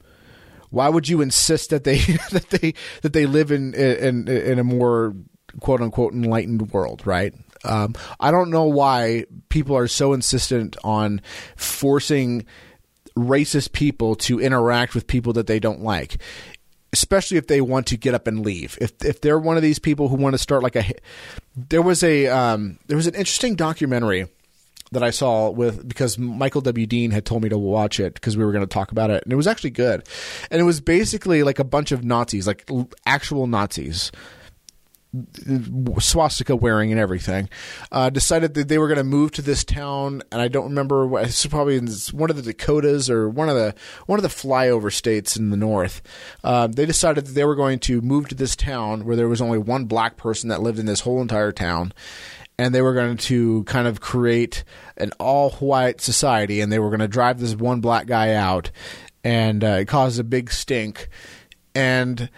Why would you insist that they that they that they live in in in a more quote unquote enlightened world, right? Um, I don't know why people are so insistent on forcing racist people to interact with people that they don't like especially if they want to get up and leave. If if they're one of these people who want to start like a, there was a um, there was an interesting documentary that I saw with because Michael W. Dean had told me to watch it because we were going to talk about it, and it was actually good. And it was basically like a bunch of Nazis, like actual Nazis, swastika wearing and everything, uh, decided that they were going to move to this town, and I don't remember. It's probably in one of the Dakotas or one of the one of the flyover states in the north. Uh, they decided that they were going to move to this town where there was only one black person that lived in this whole entire town. And they were going to kind of create an all white society, and they were going to drive this one black guy out, and uh, it caused a big stink. And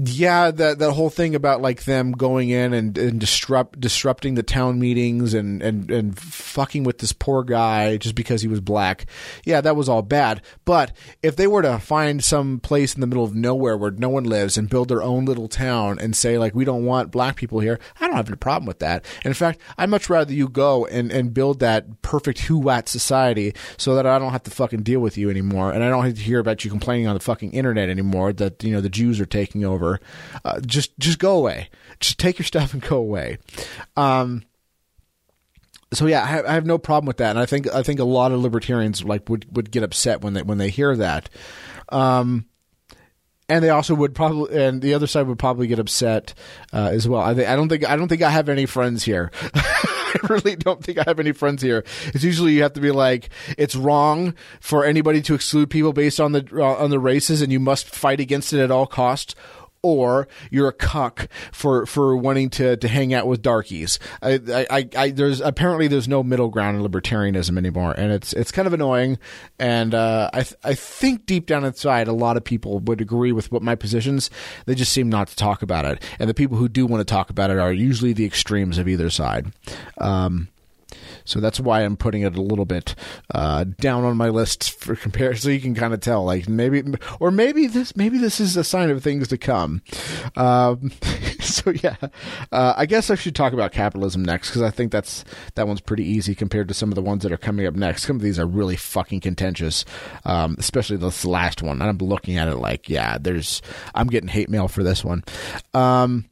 yeah, that that whole thing about like them going in and, and disrupt disrupting the town meetings and, and and fucking with this poor guy just because he was black. Yeah, that was all bad. But if they were to find some place in the middle of nowhere where no one lives and build their own little town and say like we don't want black people here, I don't have any problem with that. In fact, I'd much rather you go and, and build that perfect who-wat society so that I don't have to fucking deal with you anymore and I don't have to hear about you complaining on the fucking internet anymore that you know the Jews are taking over. Uh, just just go away. Just take your stuff and go away. Um, so yeah, I have, I have no problem with that, and I think I think a lot of libertarians like would, would get upset when they when they hear that. Um, and they also would probably, and the other side would probably get upset uh, as well. I, I don't think I don't think I have any friends here. I really don't think I have any friends here. It's usually you have to be like, it's wrong for anybody to exclude people based on the uh, on the races, and you must fight against it at all costs. Or you're a cuck for, for wanting to, to hang out with darkies. I, I, I, there's apparently there's no middle ground in libertarianism anymore, and it's it's kind of annoying. And uh, I th- I think deep down inside, a lot of people would agree with what my positions. They just seem not to talk about it, and the people who do want to talk about it are usually the extremes of either side. Um, so that's why I'm putting it a little bit uh, down on my list for comparison. So you can kind of tell, like maybe, or maybe this, maybe this is a sign of things to come. Um, so yeah, uh, I guess I should talk about capitalism next because I think that's that one's pretty easy compared to some of the ones that are coming up next. Some of these are really fucking contentious, um, especially this last one. I'm looking at it like, yeah, there's, I'm getting hate mail for this one. Um,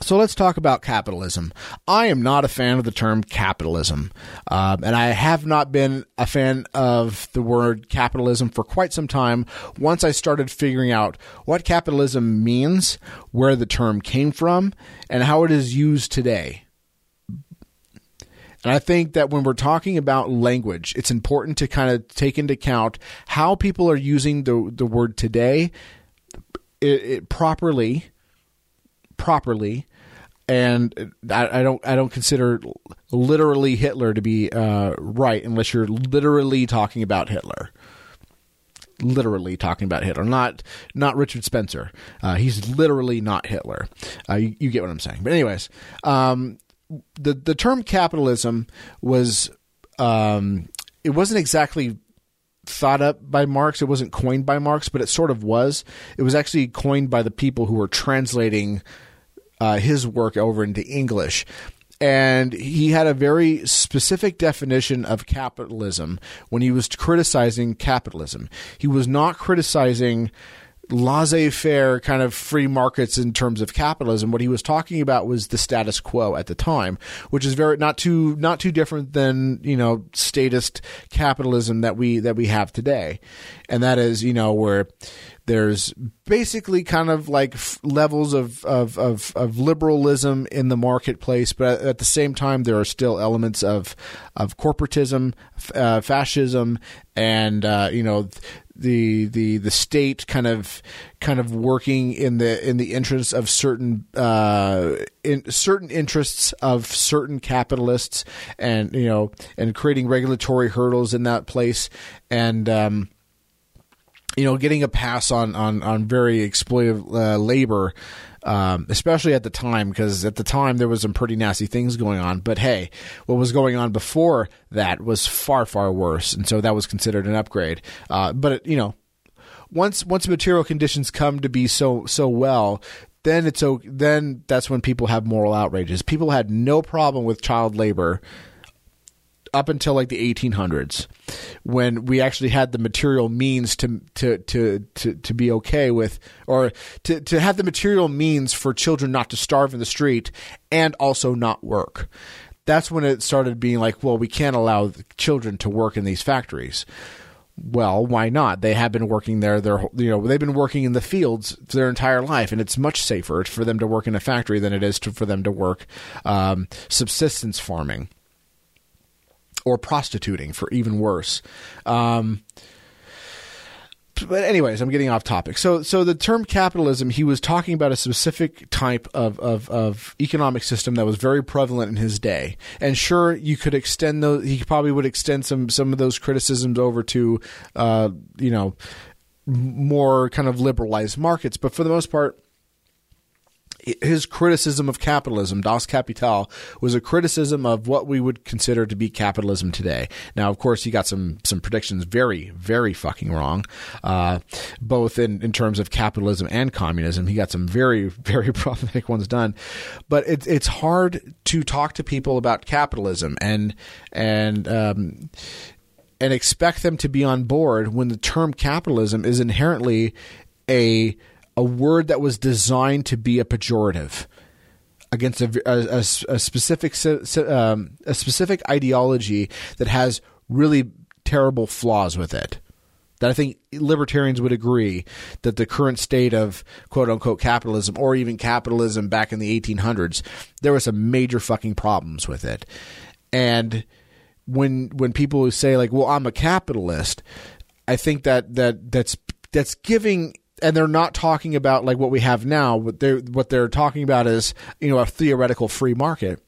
so let's talk about capitalism. I am not a fan of the term capitalism, um, and I have not been a fan of the word capitalism for quite some time. Once I started figuring out what capitalism means, where the term came from, and how it is used today. And I think that when we're talking about language, it's important to kind of take into account how people are using the the word today it, it properly properly and I, I, don't I don't consider literally Hitler to be uh, right unless you're literally talking about Hitler. Literally talking about Hitler, not not Richard Spencer. Uh, he's literally not Hitler. Uh, you, you, get what I'm saying. But anyways, um, the the term capitalism was um, it wasn't exactly thought up by Marx. It wasn't coined by Marx, but it sort of was. It was actually coined by the people who were translating uh, his work over into English. And he had a very specific definition of capitalism when he was criticizing capitalism. He was not criticizing laissez faire kind of free markets in terms of capitalism. What he was talking about was the status quo at the time, which is very not too not too different than you know statist capitalism that we that we have today, and that is you know where there's basically kind of like f- levels of, of, of, of, liberalism in the marketplace, but at the same time, there are still elements of of corporatism, uh, fascism, and uh, you know the the the state kind of kind of working in the in the interests of certain uh, in certain interests of certain capitalists, and you know, and creating regulatory hurdles in that place, and um, you know, getting a pass on on on very exploitative uh, labor. Um, especially at the time, because at the time there was some pretty nasty things going on. But hey, what was going on before that was far, far worse, and so that was considered an upgrade. Uh, but it, you know, once once material conditions come to be so so well, then it's okay, then that's when people have moral outrages. People had no problem with child labor up until like the 1800s when we actually had the material means to to to to, to be okay with or to to have the material means for children not to starve in the street and also not work that's when it started being like, well, we can't allow children to work in these factories. Well, why not? They have been working there. Their you know they've been working in the fields their entire life, and it's much safer for them to work in a factory than it is to, for them to work um, subsistence farming or prostituting, for even worse. Um, but anyways, I'm getting off topic. So, so the term capitalism, he was talking about a specific type of, of, of economic system that was very prevalent in his day. And sure, you could extend those. He probably would extend some some of those criticisms over to, uh, you know, more kind of liberalized markets. But for the most part, his criticism of capitalism, Das Kapital, was a criticism of what we would consider to be capitalism today. Now, of course, he got some some predictions very, very fucking wrong, uh, both in, in terms of capitalism and communism. He got some very, very problematic ones done. But it's it's hard to talk to people about capitalism and and um, and expect them to be on board when the term capitalism is inherently a a word that was designed to be a pejorative against a, a, a specific um, a specific ideology that has really terrible flaws with it. That I think libertarians would agree that the current state of quote unquote capitalism or even capitalism back in the 1800s, there were some major fucking problems with it. And when when people say like, "Well, I'm a capitalist," I think that that that's that's giving and they're not talking about like what we have now. What they're what they're talking about is you know a theoretical free market.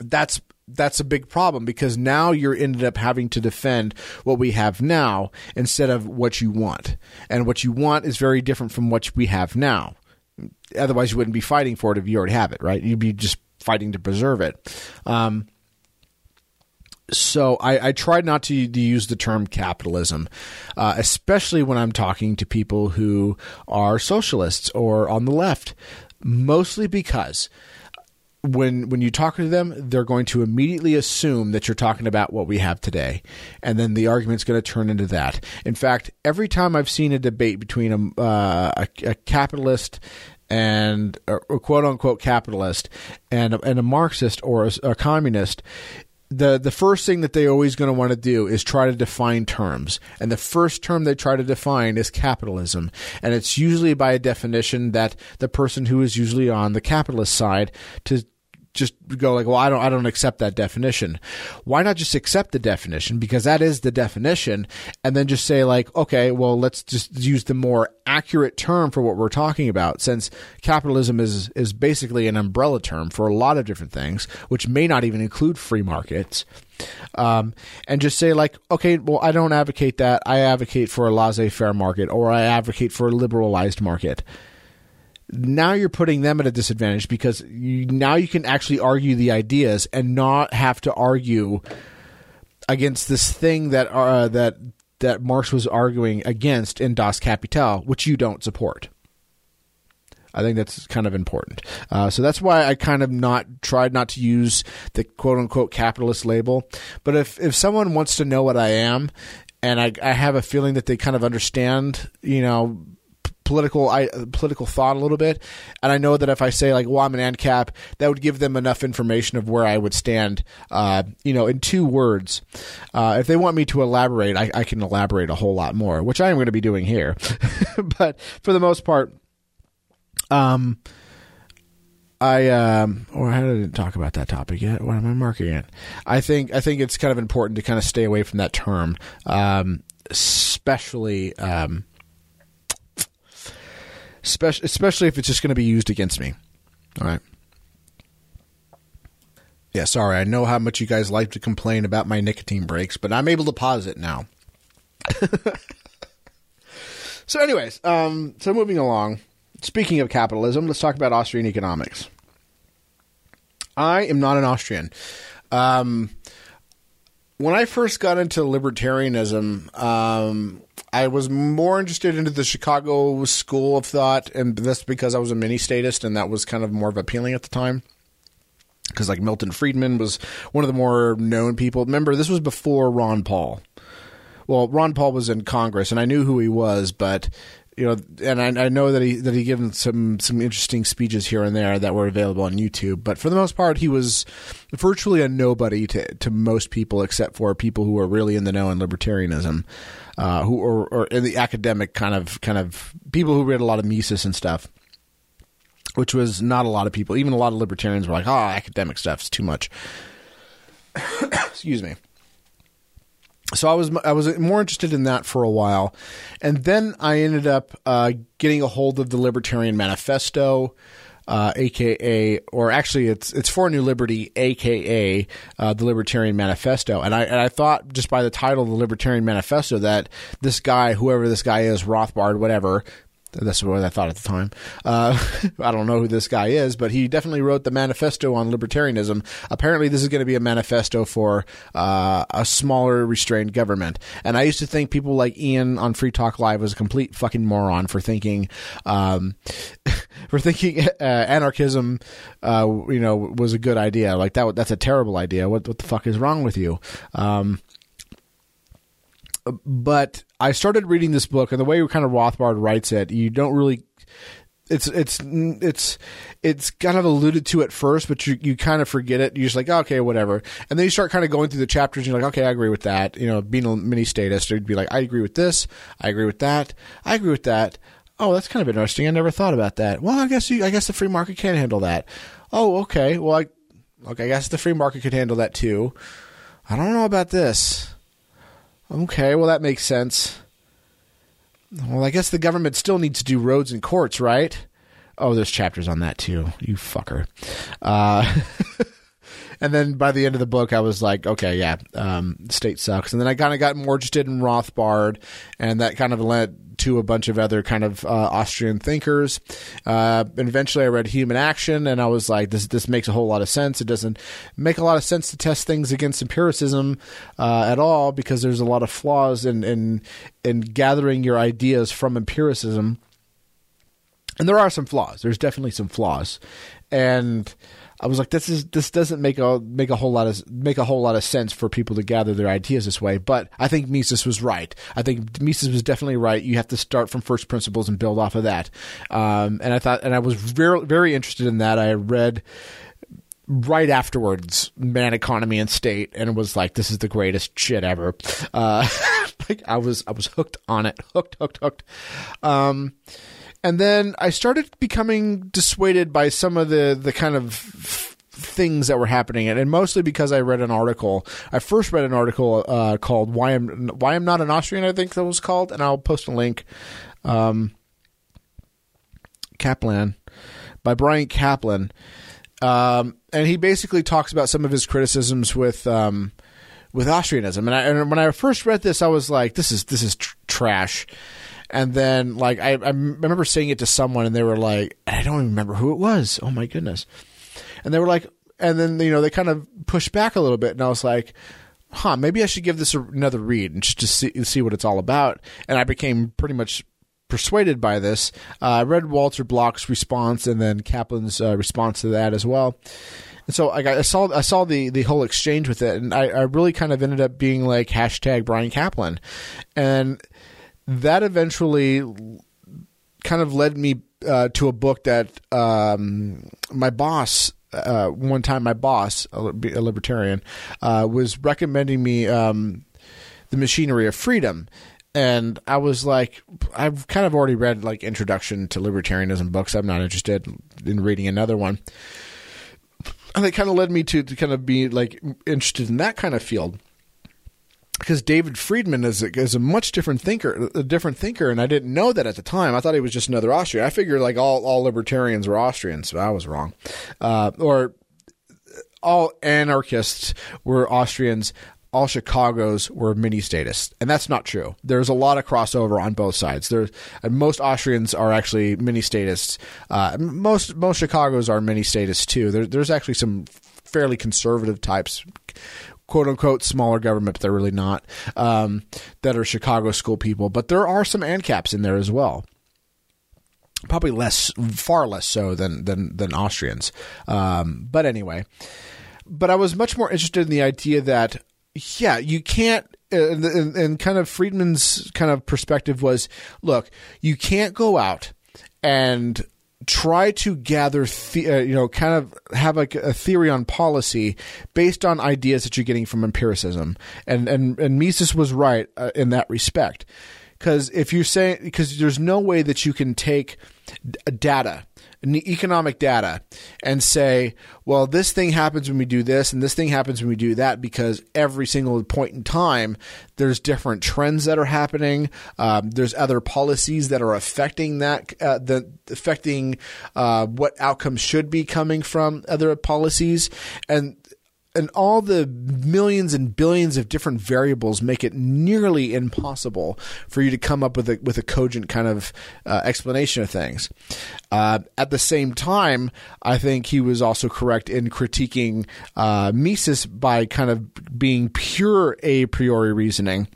That's that's a big problem because now you're ended up having to defend what we have now instead of what you want, and what you want is very different from what we have now. Otherwise, you wouldn't be fighting for it if you already have it, right? You'd be just fighting to preserve it. Um, so I, I try not to, to, use the term capitalism, uh, especially when I'm talking to people who are socialists or on the left, mostly because when when you talk to them, they're going to immediately assume that you're talking about what we have today, and then the argument's going to turn into that. In fact, every time I've seen a debate between a, uh, a, a capitalist and a, quote unquote capitalist and a, and a Marxist or a, a communist, the the first thing that they're always going to want to do is try to define terms. And the first term they try to define is capitalism. And it's usually by a definition that the person who is usually on the capitalist side to just go like, well, I don't, I don't accept that definition. Why not just accept the definition because that is the definition, and then just say like, okay, well, let's just use the more accurate term for what we're talking about, since capitalism is is basically an umbrella term for a lot of different things, which may not even include free markets. Um, and just say like, okay, well, I don't advocate that. I advocate for a laissez-faire market, or I advocate for a liberalized market now you're putting them at a disadvantage because you, now you can actually argue the ideas and not have to argue against this thing that uh, that that Marx was arguing against in Das Kapital, which you don't support. I think that's kind of important. Uh, so that's why I kind of not tried not to use the quote unquote capitalist label. But if if someone wants to know what I am, and I, I have a feeling that they kind of understand, you know, political I, political thought a little bit, and I know that if I say like, "Well, I'm an ANCAP," that would give them enough information of where I would stand. Uh, you know, in two words. Uh, if they want me to elaborate, I, I, can elaborate a whole lot more, which I am going to be doing here. but for the most part, um. I um or I didn't talk about that topic yet. What am I marking it? I think I think it's kind of important to kind of stay away from that term, um, especially um, especially, if it's just going to be used against me. All right. Yeah, sorry. I know how much you guys like to complain about my nicotine breaks, but I'm able to pause it now. so, anyways, um, so moving along. Speaking of capitalism, let's talk about Austrian economics. I am not an Austrian. Um, when I first got into libertarianism, um, I was more interested into the Chicago school of thought, and that's because I was a mini statist, and that was kind of more of appealing at the time. Because like Milton Friedman was one of the more known people. Remember, this was before Ron Paul. Well, Ron Paul was in Congress, and I knew who he was, but you know, and I, I know that he that he given some some interesting speeches here and there that were available on YouTube. But for the most part, he was virtually a nobody to to most people, except for people who are really in the know in libertarianism, uh, who or, or in the academic kind of kind of people who read a lot of Mises and stuff. Which was not a lot of people. Even a lot of libertarians were like, "Oh, academic stuff is too much." Excuse me so I was I was more interested in that for a while, and then I ended up uh, getting a hold of the Libertarian Manifesto, uh, aka, or actually, it's it's for New Liberty, aka uh, the Libertarian Manifesto, and I and I thought just by the title, the Libertarian Manifesto, that this guy, whoever this guy is, Rothbard, whatever, that's what I thought at the time. Uh, I don't know who this guy is, but he definitely wrote the manifesto on libertarianism. Apparently, this is going to be a manifesto for uh, a smaller, restrained government. And I used to think people like Ian on Free Talk Live was a complete fucking moron for thinking, um, for thinking uh, anarchism, uh, you know, was a good idea. Like that, that's a terrible idea. What, what the fuck is wrong with you? Um, but I started reading this book, and the way kind of Rothbard writes it, you don't really. It's it's it's it's kind of alluded to at first, but you you kind of forget it. You're just like, okay, whatever, and then you start kind of going through the chapters. and You're like, okay, I agree with that. You know, being a mini statist, you'd be like, I agree with this, I agree with that, I agree with that. Oh, that's kind of interesting. I never thought about that. Well, I guess you, I guess the free market can handle that. Oh, okay. Well, I, okay, I guess the free market could handle that too. I don't know about this. Okay, well that makes sense. Well, I guess the government still needs to do roads and courts, right? Oh, there's chapters on that too. You fucker. Uh, and then by the end of the book, I was like, okay, yeah, um, state sucks. And then I kind of got more interested in Rothbard, and that kind of led to a bunch of other kind of uh, Austrian thinkers. Uh, and eventually, I read Human Action, and I was like, "This this makes a whole lot of sense. It doesn't make a lot of sense to test things against empiricism uh, at all because there's a lot of flaws in in in gathering your ideas from empiricism." And there are some flaws. There's definitely some flaws, and I was like, this is this doesn't make a make a whole lot of make a whole lot of sense for people to gather their ideas this way. But I think Mises was right. I think Mises was definitely right. You have to start from first principles and build off of that. Um, and I thought, and I was very very interested in that. I read right afterwards man economy and state and was like this is the greatest shit ever uh like i was i was hooked on it hooked hooked hooked um and then I started becoming dissuaded by some of the the kind of things that were happening, and, mostly because I read an article. I first read an article uh, called "Why I'm Why I'm Not an Austrian," I think that was called, and I'll post a link. Um, Caplan by Bryan Caplan, um, and he basically talks about some of his criticisms with. Um, with Austrianism, and, I, and when I first read this, I was like, "This is this is tr- trash." And then, like, I, I remember saying it to someone, and they were like, I don't even remember who it was. Oh my goodness! And they were like, and then you know they kind of pushed back a little bit, and I was like, huh, maybe I should give this another read and just to see see what it's all about. And I became pretty much persuaded by this. Uh, I read Walter Block's response and then Caplan's uh, response to that as well. And so I, got, I saw I saw the, the whole exchange with it, and I, I really kind of ended up being like hashtag Bryan Caplan, and that eventually kind of led me uh, to a book that um, my boss uh, one time my boss a, libertarian uh, was recommending me um, the machinery of freedom. And i was like i've kind of already read like introduction to libertarianism books. I'm not interested in reading another one. And it kind of led me to, to kind of be like interested in that kind of field because David Friedman is a, is a much different thinker, a different thinker, and I didn't know that at the time. I thought he was just another Austrian. I figured like all all libertarians were Austrians, but I was wrong. Uh, or all anarchists were Austrians. All Chicago's were mini statists, and that's not true. There's a lot of crossover on both sides. There's most Austrians are actually mini statists. Uh, most most Chicago's are mini statists too. There, there's actually some fairly conservative types quote unquote smaller government, but they're really not, um, that are Chicago school people. But there are some ANCAPs in there as well. Probably less, far less so than than than Austrians. Um, but anyway, but I was much more interested in the idea that yeah, you can't and, and, and kind of Friedman's kind of perspective was, look, you can't go out and try to gather, the, uh, you know, kind of have a theory on policy based on ideas that you're getting from empiricism. And and and Mises was right uh, in that respect, because if you're saying because there's no way that you can take d- data economic data and say, well, this thing happens when we do this and this thing happens when we do that because every single point in time, there's different trends that are happening. Um, there's other policies that are affecting that, uh, the, affecting uh, what outcomes should be coming from other policies. And and all the millions and billions of different variables make it nearly impossible for you to come up with a with a cogent kind of uh, explanation of things. Uh, at the same time, I think he was also correct in critiquing uh, Mises by kind of being pure a priori reasoning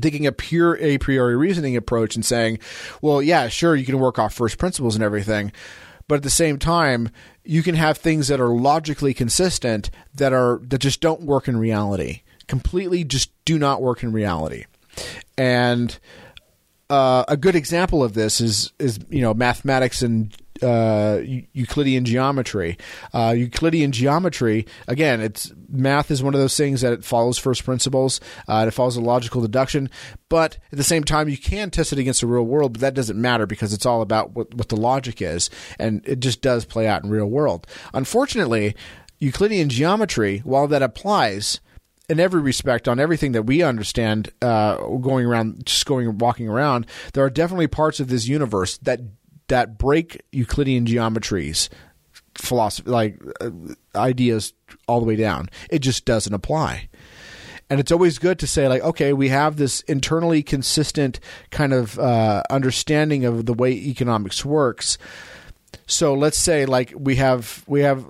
taking a pure a priori reasoning approach and saying, well, yeah, sure, you can work off first principles and everything, but at the same time, you can have things that are logically consistent that are that just don't work in reality. Completely just do not work in reality. And uh, a good example of this is is you know mathematics and uh, Euclidean geometry. Uh, Euclidean geometry, again, it's math is one of those things that it follows first principles. Uh, it follows a logical deduction, but at the same time, you can test it against the real world. But that doesn't matter because it's all about what, what the logic is, and it just does play out in real world. Unfortunately, Euclidean geometry, while that applies in every respect on everything that we understand uh, going around just going walking around there are definitely parts of this universe that that break Euclidean geometries philosophy like uh, ideas all the way down. It just doesn't apply. And it's always good to say, like, okay, we have this internally consistent kind of uh, understanding of the way economics works. So let's say, like, we have we have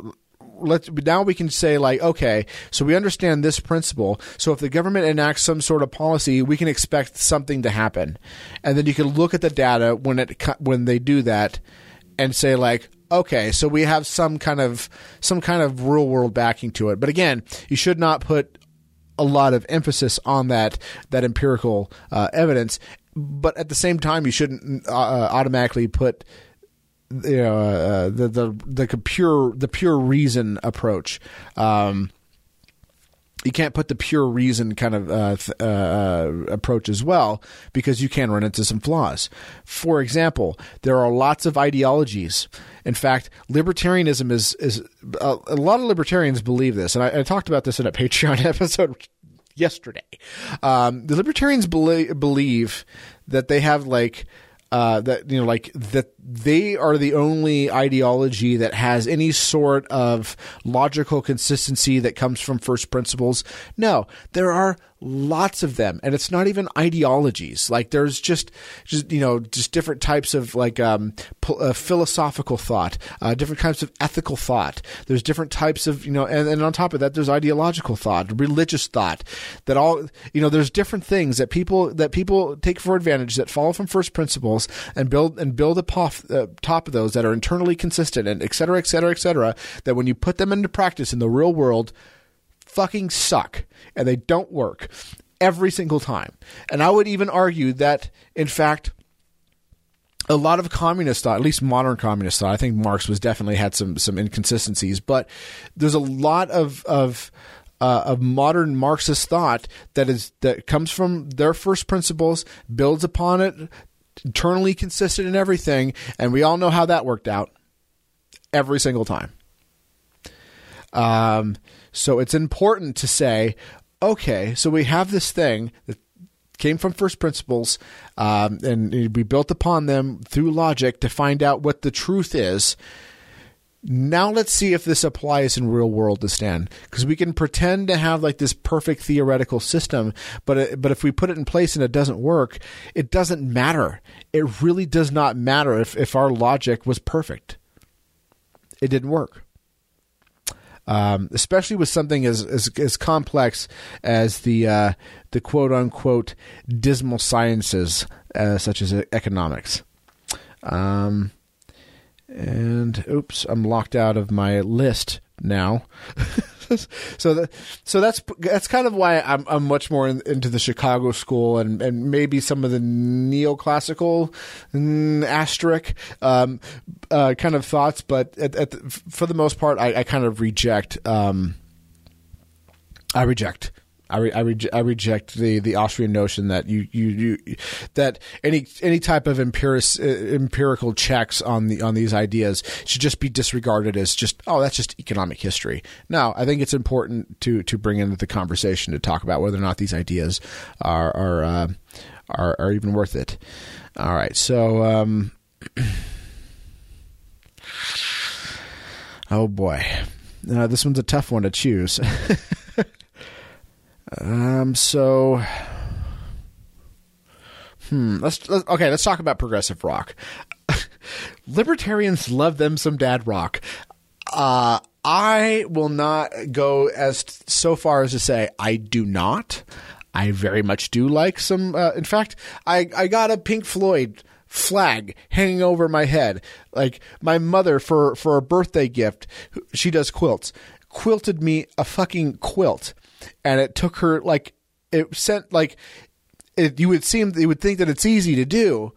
let's now we can say like okay so we understand this principle. So if the government enacts some sort of policy we can expect something to happen. And then you can look at the data when it when they do that and say like okay so we have some kind of some kind of real world backing to it. But again you should not put a lot of emphasis on that that empirical uh, evidence. But at the same time you shouldn't uh, automatically put you know, uh, the the the pure the pure reason approach. Um, you can't put the pure reason kind of uh, th- uh, uh, approach as well because you can run into some flaws. For example, there are lots of ideologies. In fact, libertarianism is is uh, a lot of libertarians believe this, and I, I, talked about this in a Patreon episode yesterday. Um, the libertarians believe, believe that they have like uh, that you know, like that they are the only ideology that has any sort of logical consistency that comes from first principles. No, there are lots of them and it's not even ideologies like there's just just you know just different types of like um, uh, philosophical thought uh, different types of ethical thought there's different types of you know and, and on top of that there's ideological thought religious thought that all you know there's different things that people that people take for advantage that follow from first principles and build and build upon uh, top of those that are internally consistent and et cetera et cetera et cetera that when you put them into practice in the real world fucking suck and they don't work every single time. And I would even argue that, in fact, a lot of communist thought, at least modern communist thought, I think Marx was definitely had some some inconsistencies, but there's a lot of of uh, of modern Marxist thought that is that comes from their first principles, builds upon it, internally consistent in everything, and we all know how that worked out every single time. Um, so it's important to say, okay, so we have this thing that came from first principles, um, and we built upon them through logic to find out what the truth is. Now let's see if this applies in real world to stand because we can pretend to have like this perfect theoretical system, but it, but if we put it in place and it doesn't work, it doesn't matter. It really does not matter if if our logic was perfect. It didn't work um, especially with something as, as, as complex as the uh, the quote unquote dismal sciences uh, such as economics. Um, and oops, I'm locked out of my list now. so so that's that's kind of why I'm I'm much more in, into the Chicago school and and maybe some of the neoclassical mm, asterisk um, uh, kind of thoughts, but at, at the, for the most part, I, I kind of reject. Um, I reject I, re, I, re, I, reject the, the Austrian notion that you, you, you that any any type of empiric, uh, empirical checks on the on these ideas should just be disregarded as just oh that's just economic history. No, I think it's important to to bring into the conversation to talk about whether or not these ideas are are uh, are, are, even worth it. All right, so. Um, oh boy, uh, this one's a tough one to choose. Um, so, hmm. Let's, let's okay. Let's talk about progressive rock. Libertarians love them some dad rock. Uh, I will not go as so far as to say I do not. I very much do like some. Uh, in fact, I I got a Pink Floyd flag hanging over my head. Like my mother for for a birthday gift, she does quilts. Quilted me a fucking quilt and it took her like it sent like it, you would seem you would think that it's easy to do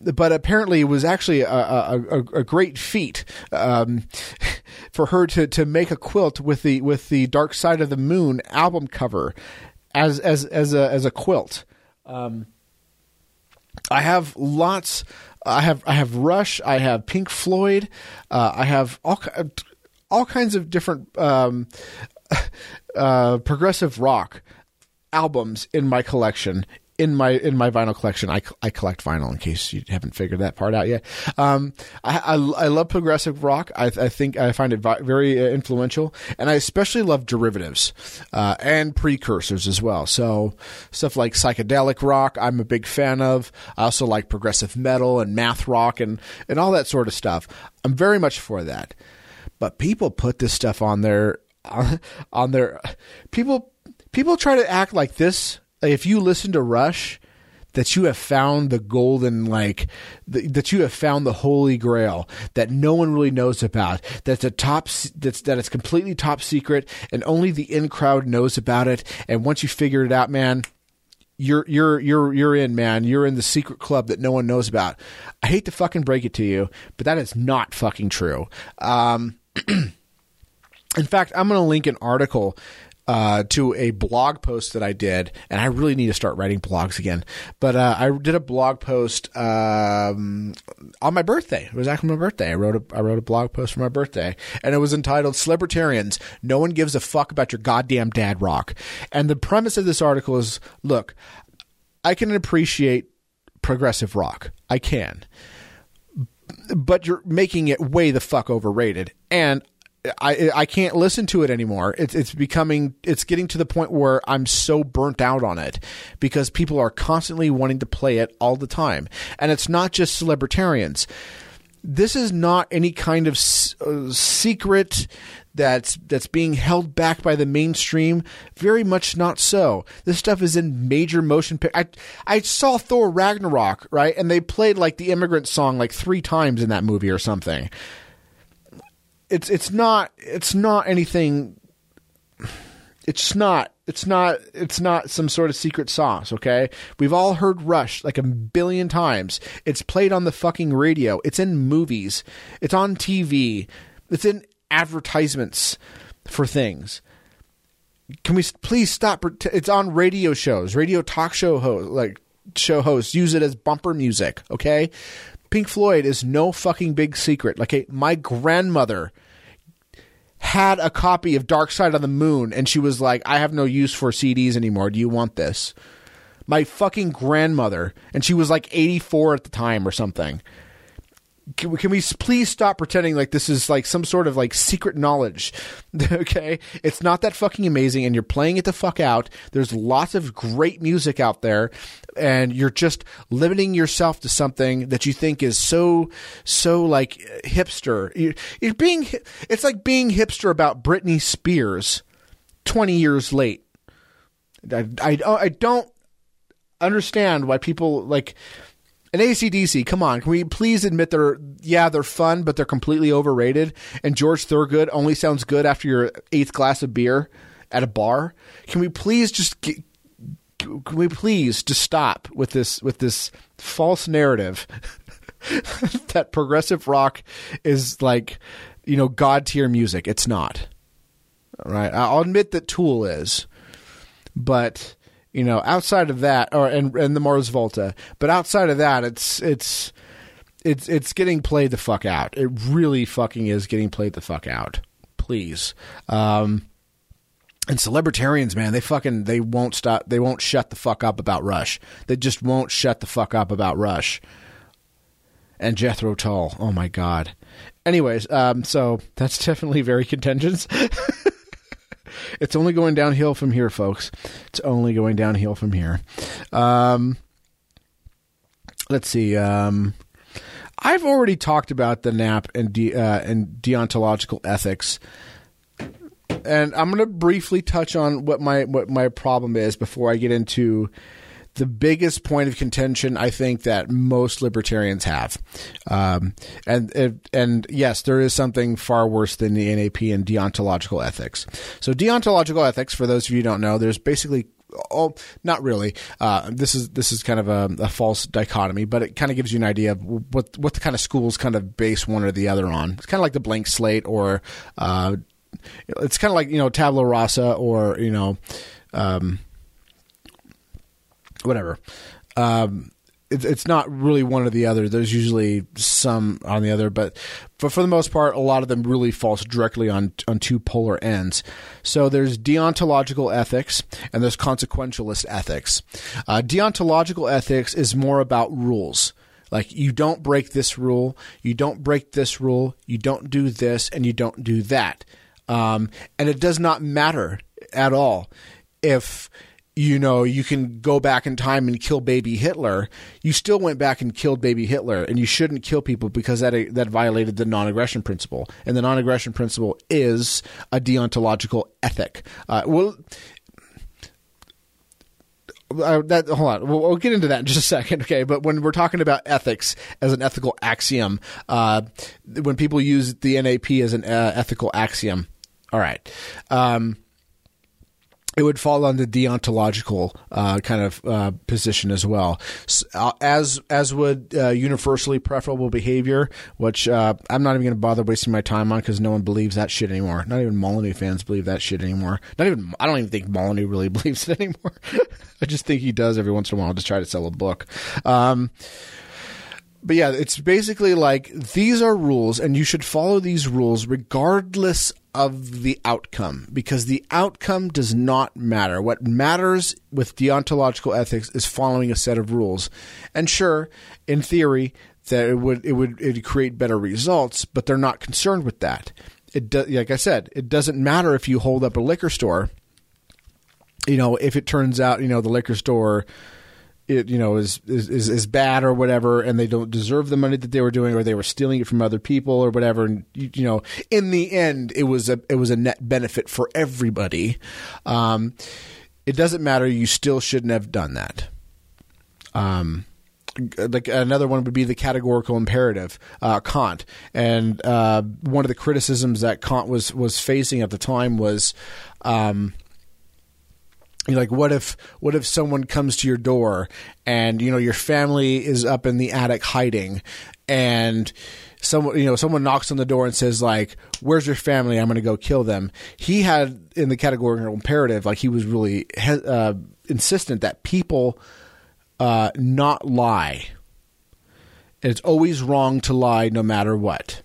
but apparently it was actually a, a, a, a great feat um, for her to, to make a quilt with the with the Dark Side of the Moon album cover as as as a as a quilt. Um, I have lots. I have I have Rush. I have Pink Floyd. Uh, I have all all kinds of different um, uh, progressive rock albums in my collection in my in my vinyl collection. I, I collect vinyl in case you haven't figured that part out yet. Um, I, I, I love progressive rock. I, I think I find it vi- very uh, influential, and I especially love derivatives uh, and precursors as well. So stuff like psychedelic rock, I'm a big fan of. I also like progressive metal and math rock and and all that sort of stuff. I'm very much for that. But people put this stuff on their on, their people people try to act like this if you listen to rush that you have found the golden like the, that you have found the holy grail that no one really knows about that's a top that's that it's completely top secret and only the in crowd knows about it. And once you figure it out man you're you're you're you're in man. You're in the secret club that no one knows about. I hate to fucking break it to you but that is not fucking true. Um In fact, I'm going to link an article uh, to a blog post that I did, and I really need to start writing blogs again. But uh, I did a blog post um, on my birthday. It was actually my birthday. I wrote a I wrote a blog post for my birthday, and it was entitled "Celebrarians. No one gives a fuck about your goddamn dad rock." And the premise of this article is: Look, I can appreciate progressive rock. I can. But you're making it way the fuck overrated. And I I can't listen to it anymore. It's it's becoming it's getting to the point where I'm so burnt out on it because people are constantly wanting to play it all the time, and it's not just celebrarians. This is not any kind of uh, secret that's that's being held back by the mainstream. Very much not so. This stuff is in major motion. I I saw Thor Ragnarok right, and they played like the immigrant song like three times in that movie or something it's it's not it's not anything it's not it's not it's not some sort of secret sauce okay? We've all heard rush like a billion times. It's played on the fucking radio. It's in movies. It's on tv it's in advertisements for things. Can we please stop it's on radio shows radio talk show host like show hosts. Use it as bumper music okay Pink Floyd is no fucking big secret. Like, my grandmother had a copy of Dark Side of the Moon, and she was like, I have no use for CDs anymore. Do you want this? My fucking grandmother, and she was like 84 at the time or something can we, can we please stop pretending like this is like some sort of like secret knowledge? okay, it's not that fucking amazing, and you're playing it the fuck out. There's lots of great music out there, and you're just limiting yourself to something that you think is so so like uh, hipster. You're, you're being it's like being hipster about Britney Spears, twenty years late. I, I, I don't understand why people like And ACDC, come on, can we please admit they're yeah they're fun, but they're completely overrated. And George Thorogood only sounds good after your eighth glass of beer at a bar. Can we please just can we please just stop with this with this false narrative that progressive rock is like you know god tier music? It's not. All right, I'll admit that Tool is, but you know, outside of that, or and and the Mars Volta, but outside of that, it's it's it's it's getting played the fuck out. It really fucking is getting played the fuck out. Please. Um, and celebritarians, man, they fucking they won't stop. They won't shut the fuck up about Rush. They just won't shut the fuck up about Rush. And Jethro Tull. Oh my god. Anyways, um, so that's definitely very contentious. it's only going downhill from here, folks. It's only going downhill from here. Um, let's see. Um, I've already talked about the NAP and de- uh, and deontological ethics, and I'm going to briefly touch on what my what my problem is before I get into the biggest point of contention I think that most libertarians have, um, and and yes, there is something far worse than the NAP and deontological ethics. So deontological ethics, for those of you who don't know, there's basically Oh, not really. Uh, this is this is kind of a, a, false dichotomy, but it kind of gives you an idea of what what the kind of schools kind of base one or the other on. It's kind of like the blank slate, or uh, it's kind of like you know tabula rasa, or you know. Um, whatever. Um, it, it's not really one or the other. There's usually some on the other, but but for the most part, a lot of them really falls directly on on two polar ends. So there's deontological ethics and there's consequentialist ethics. Uh, deontological ethics is more about rules. Like you don't break this rule, you don't break this rule, you don't do this, and you don't do that. Um, and it does not matter at all if you know, you can go back in time and kill baby Hitler. You still went back and killed baby Hitler, and you shouldn't kill people because that that violated the non-aggression principle. And the non-aggression principle is a deontological ethic. Uh, well. Uh, that hold on, we'll, we'll, get into that in just a second, okay? But when we're talking about ethics as an ethical axiom, uh, when people use the NAP as an uh, ethical axiom, all right. Um, it would fall on the deontological uh, kind of uh, position as well, uh, as as would uh, universally preferable behavior, which uh, I'm not even going to bother wasting my time on because no one believes that shit anymore. Not even Molyneux fans believe that shit anymore. Not even I don't even think Molyneux really believes it anymore. I just think he does every once in a while, to try to sell a book. Um, but yeah, it's basically like these are rules, and you should follow these rules regardless of the outcome, because the outcome does not matter. What matters with deontological ethics is following a set of rules. And sure, in theory, that it would it would it create better results, but they're not concerned with that. It do, like I said, it doesn't matter if you hold up a liquor store. You know, if it turns out you know the liquor store it you know is, is is bad or whatever, and they don't deserve the money that they were doing, or they were stealing it from other people or whatever. And you, you know, in the end, it was a it was a net benefit for everybody. Um, it doesn't matter. You still shouldn't have done that. Um, like another one would be the categorical imperative, uh, Kant, and uh, one of the criticisms that Kant was was facing at the time was. Um, like what if what if someone comes to your door and you know your family is up in the attic hiding and someone you know someone knocks on the door and says like where's your family? I'm going to go kill them. He had in the categorical imperative like he was really uh, insistent that people uh, not lie. It's always wrong to lie no matter what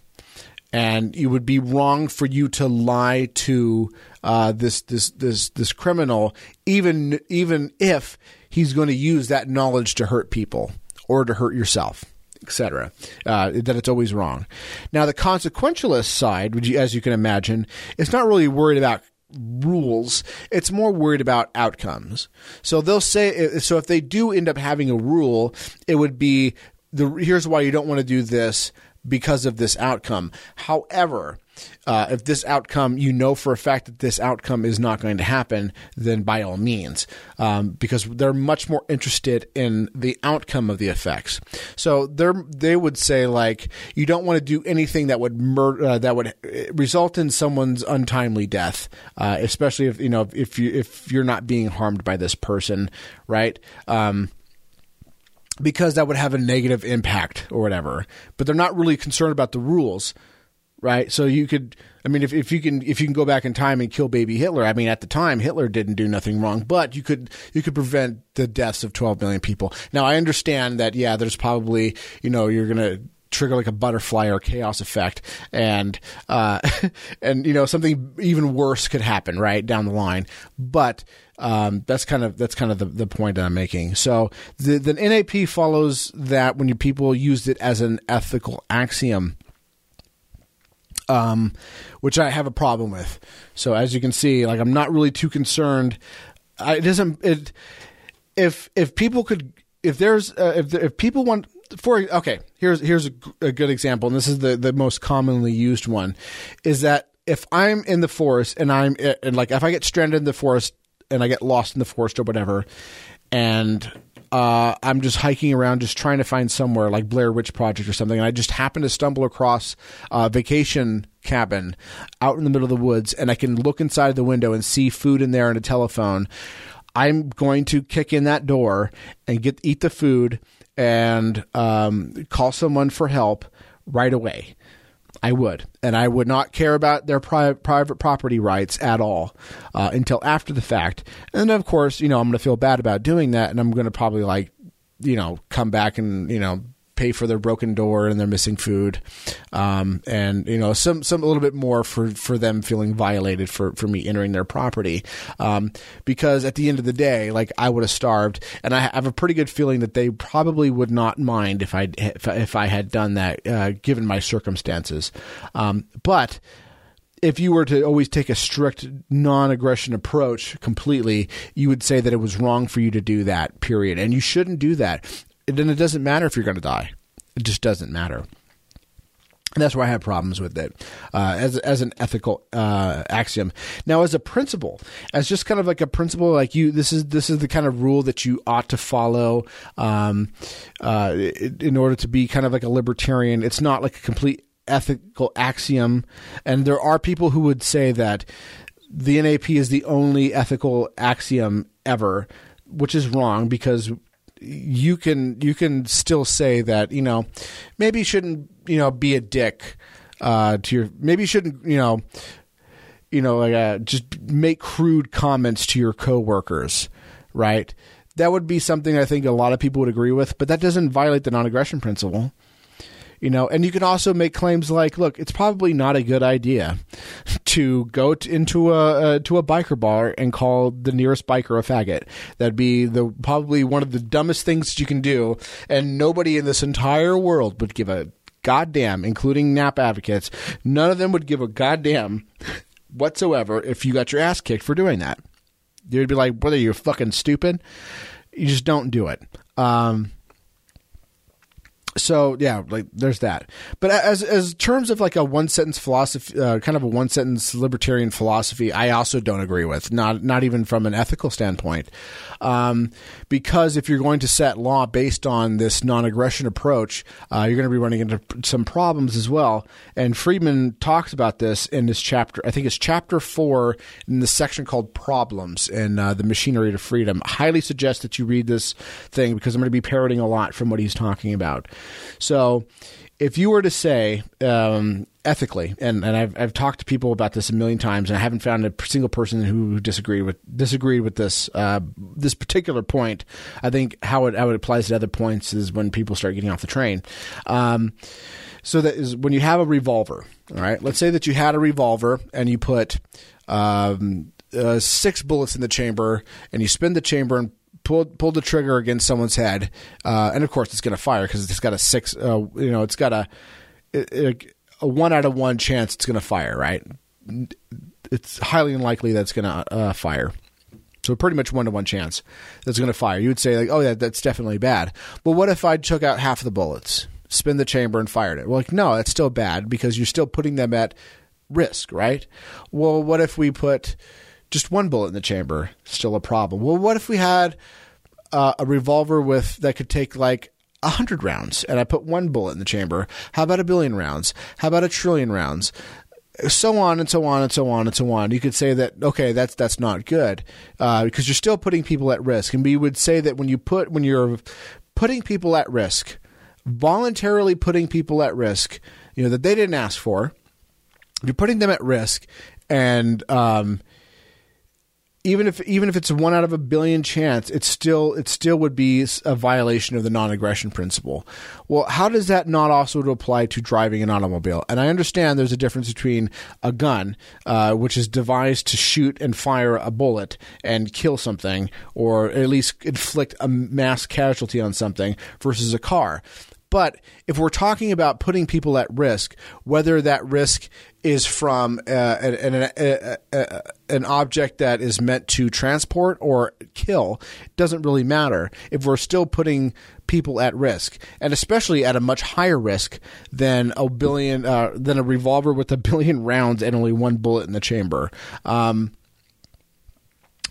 and it would be wrong for you to lie to uh, this this this this criminal, even even if he's going to use that knowledge to hurt people or to hurt yourself etc. Uh, that it's always wrong. Now, the consequentialist side, as you can imagine, is not really worried about rules. It's more worried about outcomes. So they'll say, so if they do end up having a rule, it would be the here's why you don't want to do this because of this outcome. However, uh, if this outcome, you know for a fact that this outcome is not going to happen, then by all means, um, because they're much more interested in the outcome of the effects. So they they would say like you don't want to do anything that would mur- uh, that would result in someone's untimely death, uh, especially if you know if you if you're not being harmed by this person, right? Um, because that would have a negative impact or whatever. But they're not really concerned about the rules, right? So you could, I mean, if, if you can if you can go back in time and kill baby Hitler, I mean, at the time Hitler didn't do nothing wrong, but you could you could prevent the deaths of 12 million people. Now I understand that yeah, there's probably you know you're gonna trigger like a butterfly or chaos effect and uh, and you know something even worse could happen right down the line but um, that's kind of that's kind of the, the point that I'm making. So the the NAP follows that when people used it as an ethical axiom, um, which I have a problem with. So as you can see, like I'm not really too concerned. I, it doesn't it if if people could if there's uh, if if people want for okay here's here's a, good example and this is the the most commonly used one is that if I'm in the forest and I'm and like if I get stranded in the forest and I get lost in the forest or whatever, and uh, I'm just hiking around, just trying to find somewhere like Blair Witch Project or something, and I just happen to stumble across a vacation cabin out in the middle of the woods, and I can look inside the window and see food in there and a telephone. I'm going to kick in that door and get eat the food and um, call someone for help right away. I would, and I would not care about their pri- private property rights at all uh, until after the fact. And of course, you know, I'm going to feel bad about doing that, and I'm going to probably like, you know, come back and you know pay for their broken door and their missing food, um, and you know some some a little bit more for for them feeling violated for for me entering their property, um, because at the end of the day, like I would have starved, and I have a pretty good feeling that they probably would not mind if I if, if I had done that uh, given my circumstances, um, but if you were to always take a strict non-aggression approach completely, you would say that it was wrong for you to do that. Period, and you shouldn't do that then it doesn't matter if you're going to die. It just doesn't matter. And that's why I have problems with it uh, as as an ethical uh, axiom. Now, as a principle, as just kind of like a principle, like you, this is this is the kind of rule that you ought to follow um, uh, in order to be kind of like a libertarian. It's not like a complete ethical axiom, and there are people who would say that the NAP is the only ethical axiom ever, which is wrong because you can you can still say that you know maybe you shouldn't you know be a dick uh, to your maybe you shouldn't you know you know like uh, just make crude comments to your coworkers right? That would be something I think a lot of people would agree with but that doesn't violate the non-aggression principle you know and you can also make claims like look it's probably not a good idea to go to, into a uh, to a biker bar and call the nearest biker a faggot. That'd be the probably one of the dumbest things you can do and nobody in this entire world would give a goddamn including nap advocates none of them would give a goddamn whatsoever if you got your ass kicked for doing that. You'd be like brother you're fucking stupid. You just don't do it. Um, so yeah, like there's that. But as as terms of like a one sentence philosophy, uh, kind of a one sentence libertarian philosophy, I also don't agree with. Not not even from an ethical standpoint, um, because if you're going to set law based on this non aggression approach, uh, you're going to be running into some problems as well. And Friedman talks about this in this chapter. I think it's chapter four in the section called "Problems" in uh, the Machinery of Freedom. I highly suggest that you read this thing because I'm going to be parroting a lot from what he's talking about. So, if you were to say um, ethically, and, and I've, I've talked to people about this a million times, and I haven't found a single person who disagreed with disagreed with this uh, this particular point. I think how it how it applies to other points is when people start getting off the train. Um, so that is when you have a revolver. All right, let's say that you had a revolver and you put um, uh, six bullets in the chamber, and you spin the chamber and pulled pulled the trigger against someone's head, uh, and of course it's going to fire because it's got a six. Uh, you know, it's got a, a, a one out of one chance it's going to fire. Right? It's highly unlikely that it's going to uh, fire. So pretty much one to one chance that's going to fire. You would say like, oh yeah, that's definitely bad. But what if I took out half of the bullets, spin the chamber, and fired it? Well, like no, that's still bad because you're still putting them at risk, right? Well, what if we put just one bullet in the chamber? Still a problem. Well, what if we had uh, a revolver with that could take like a hundred rounds, and I put one bullet in the chamber? How about a billion rounds? How about a trillion rounds? so on and so on and so on and so on. You could say that okay, that's that's not good uh, because you're still putting people at risk. And we would say that when you put when you're putting people at risk, voluntarily putting people at risk, you know that they didn't ask for, you're putting them at risk, and um, even if even if it's one out of a billion chance, it still it still would be a violation of the non-aggression principle. Well, how does that not also apply to driving an automobile? And I understand there's a difference between a gun, uh, which is devised to shoot and fire a bullet and kill something, or at least inflict a mass casualty on something, versus a car. But if we're talking about putting people at risk, whether that risk is from uh, an, an, an, object that is meant to transport or kill, doesn't really matter if we're still putting people at risk, and especially at a much higher risk than a billion uh, than a revolver with a billion rounds and only one bullet in the chamber. Um,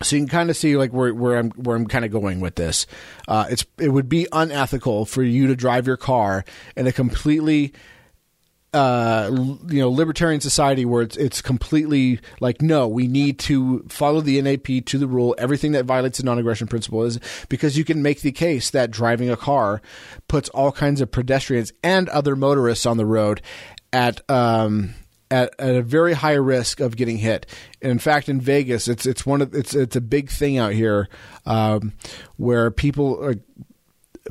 so you can kind of see like where, where I'm where I'm kind of going with this. Uh, it's it would be unethical for you to drive your car in a completely uh, you know libertarian society where it's it's completely like no we need to follow the NAP to the rule everything that violates the non-aggression principle is because you can make the case that driving a car puts all kinds of pedestrians and other motorists on the road at um, at, at, a very high risk of getting hit. in fact, in Vegas, it's it's one of it's it's a big thing out here um, where people. Are,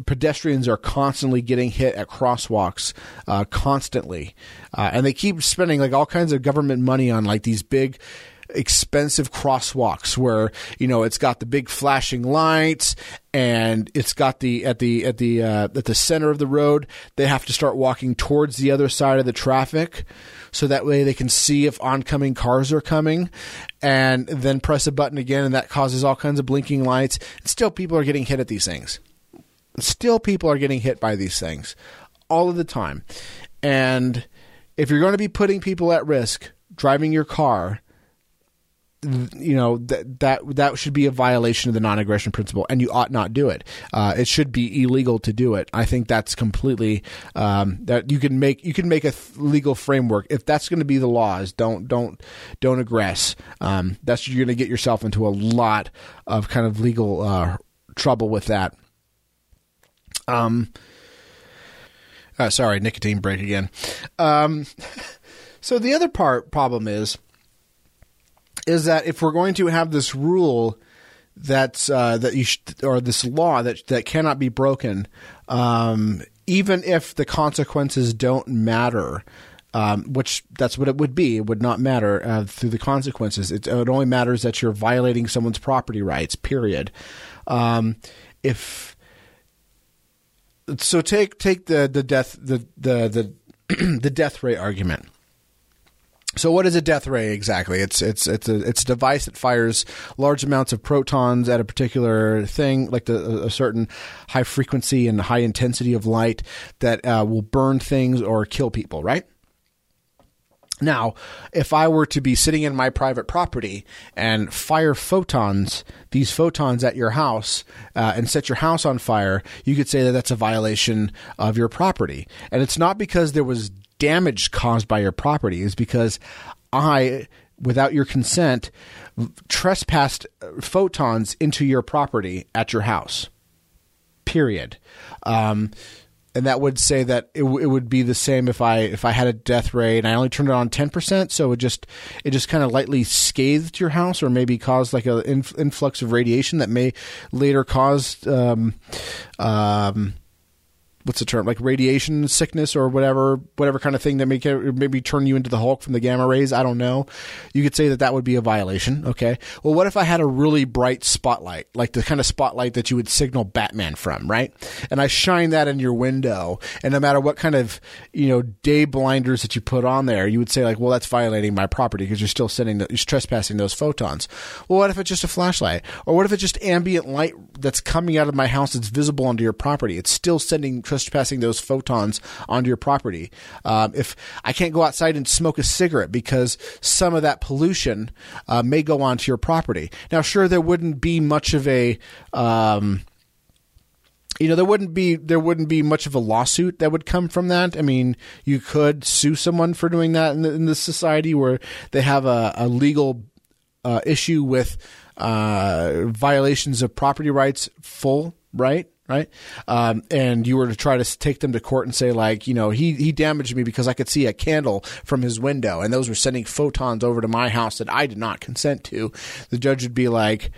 pedestrians are constantly getting hit at crosswalks uh, constantly. Uh, and they keep spending like all kinds of government money on like these big expensive crosswalks where you know it's got the big flashing lights and it's got the at the at the uh, at the center of the road. They have to start walking towards the other side of the traffic so that way they can see if oncoming cars are coming and then press a button again and that causes all kinds of blinking lights. And still people are getting hit at these things still people are getting hit by these things all of the time and if you're going to be putting people at risk driving your car you know that that that should be a violation of the non-aggression principle, and you ought not do it. Uh, it should be illegal to do it. I think that's completely um, that you can make you can make a th- legal framework if that's going to be the laws. Don't don't don't aggress. Um, that's you're going to get yourself into a lot of kind of legal uh, trouble with that. Um, uh, sorry, nicotine break again. Um, so the other part problem is is that if we're going to have this rule that's uh, that you sh- or this law that that cannot be broken, um, even if the consequences don't matter. Um, which that's what it would be. It would not matter uh, through the consequences. It, it, only matters that you're violating someone's property rights. Period. Um, if so, take take the the death the the the, the death ray argument. So what is a death ray exactly? It's it's it's a it's a device that fires large amounts of photons at a particular thing, like the, a certain high frequency and high intensity of light that uh, will burn things or kill people. Right. Now, if I were to be sitting in my private property and fire photons, these photons at your house, uh, and set your house on fire, you could say that that's a violation of your property. And it's not because there was damage caused by your property it's because I, without your consent, trespassed photons into your property at your house. Period. Um, and that would say that it, w- it would be the same if I if I had a death ray and I only turned it on ten percent, so it just it just kind of lightly scathed your house or maybe caused like an inf- influx of radiation that may later cause um, um, what's the term like radiation sickness or whatever whatever kind of thing that may maybe turn you into the Hulk from the gamma rays. I don't know. You could say that that would be a violation. Okay. Well, what if I had a really bright spotlight, like the kind of spotlight that you would signal Batman from, right? And I shine that in your window, and no matter what kind of you know day blinders that you put on there, you would say like, well, that's violating my property because you're still sending the, you're trespassing those photons. Well, what if it's just a flashlight, or what if it's just ambient light that's coming out of my house that's visible onto your property? It's still sending trespassing those photons onto your property. Um, if I can't go outside and smoke a cigarette because some of that pollution uh, may go onto your property. Now, sure, there wouldn't be much of a um, you know there wouldn't be there wouldn't be much of a lawsuit that would come from that. I mean, you could sue someone for doing that in, the, in society where they have a, a legal uh, issue with uh, violations of property rights, full right. Right, um, and you were to try to take them to court and say, like, you know, he he damaged me because I could see a candle from his window, and those were sending photons over to my house that I did not consent to. The judge would be like,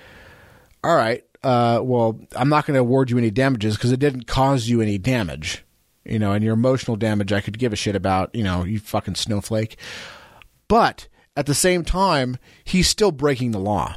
all right, uh, well, I'm not going to award you any damages because it didn't cause you any damage. You know, and your emotional damage, I could give a shit about, you know, you fucking snowflake. But at the same time, he's still breaking the law.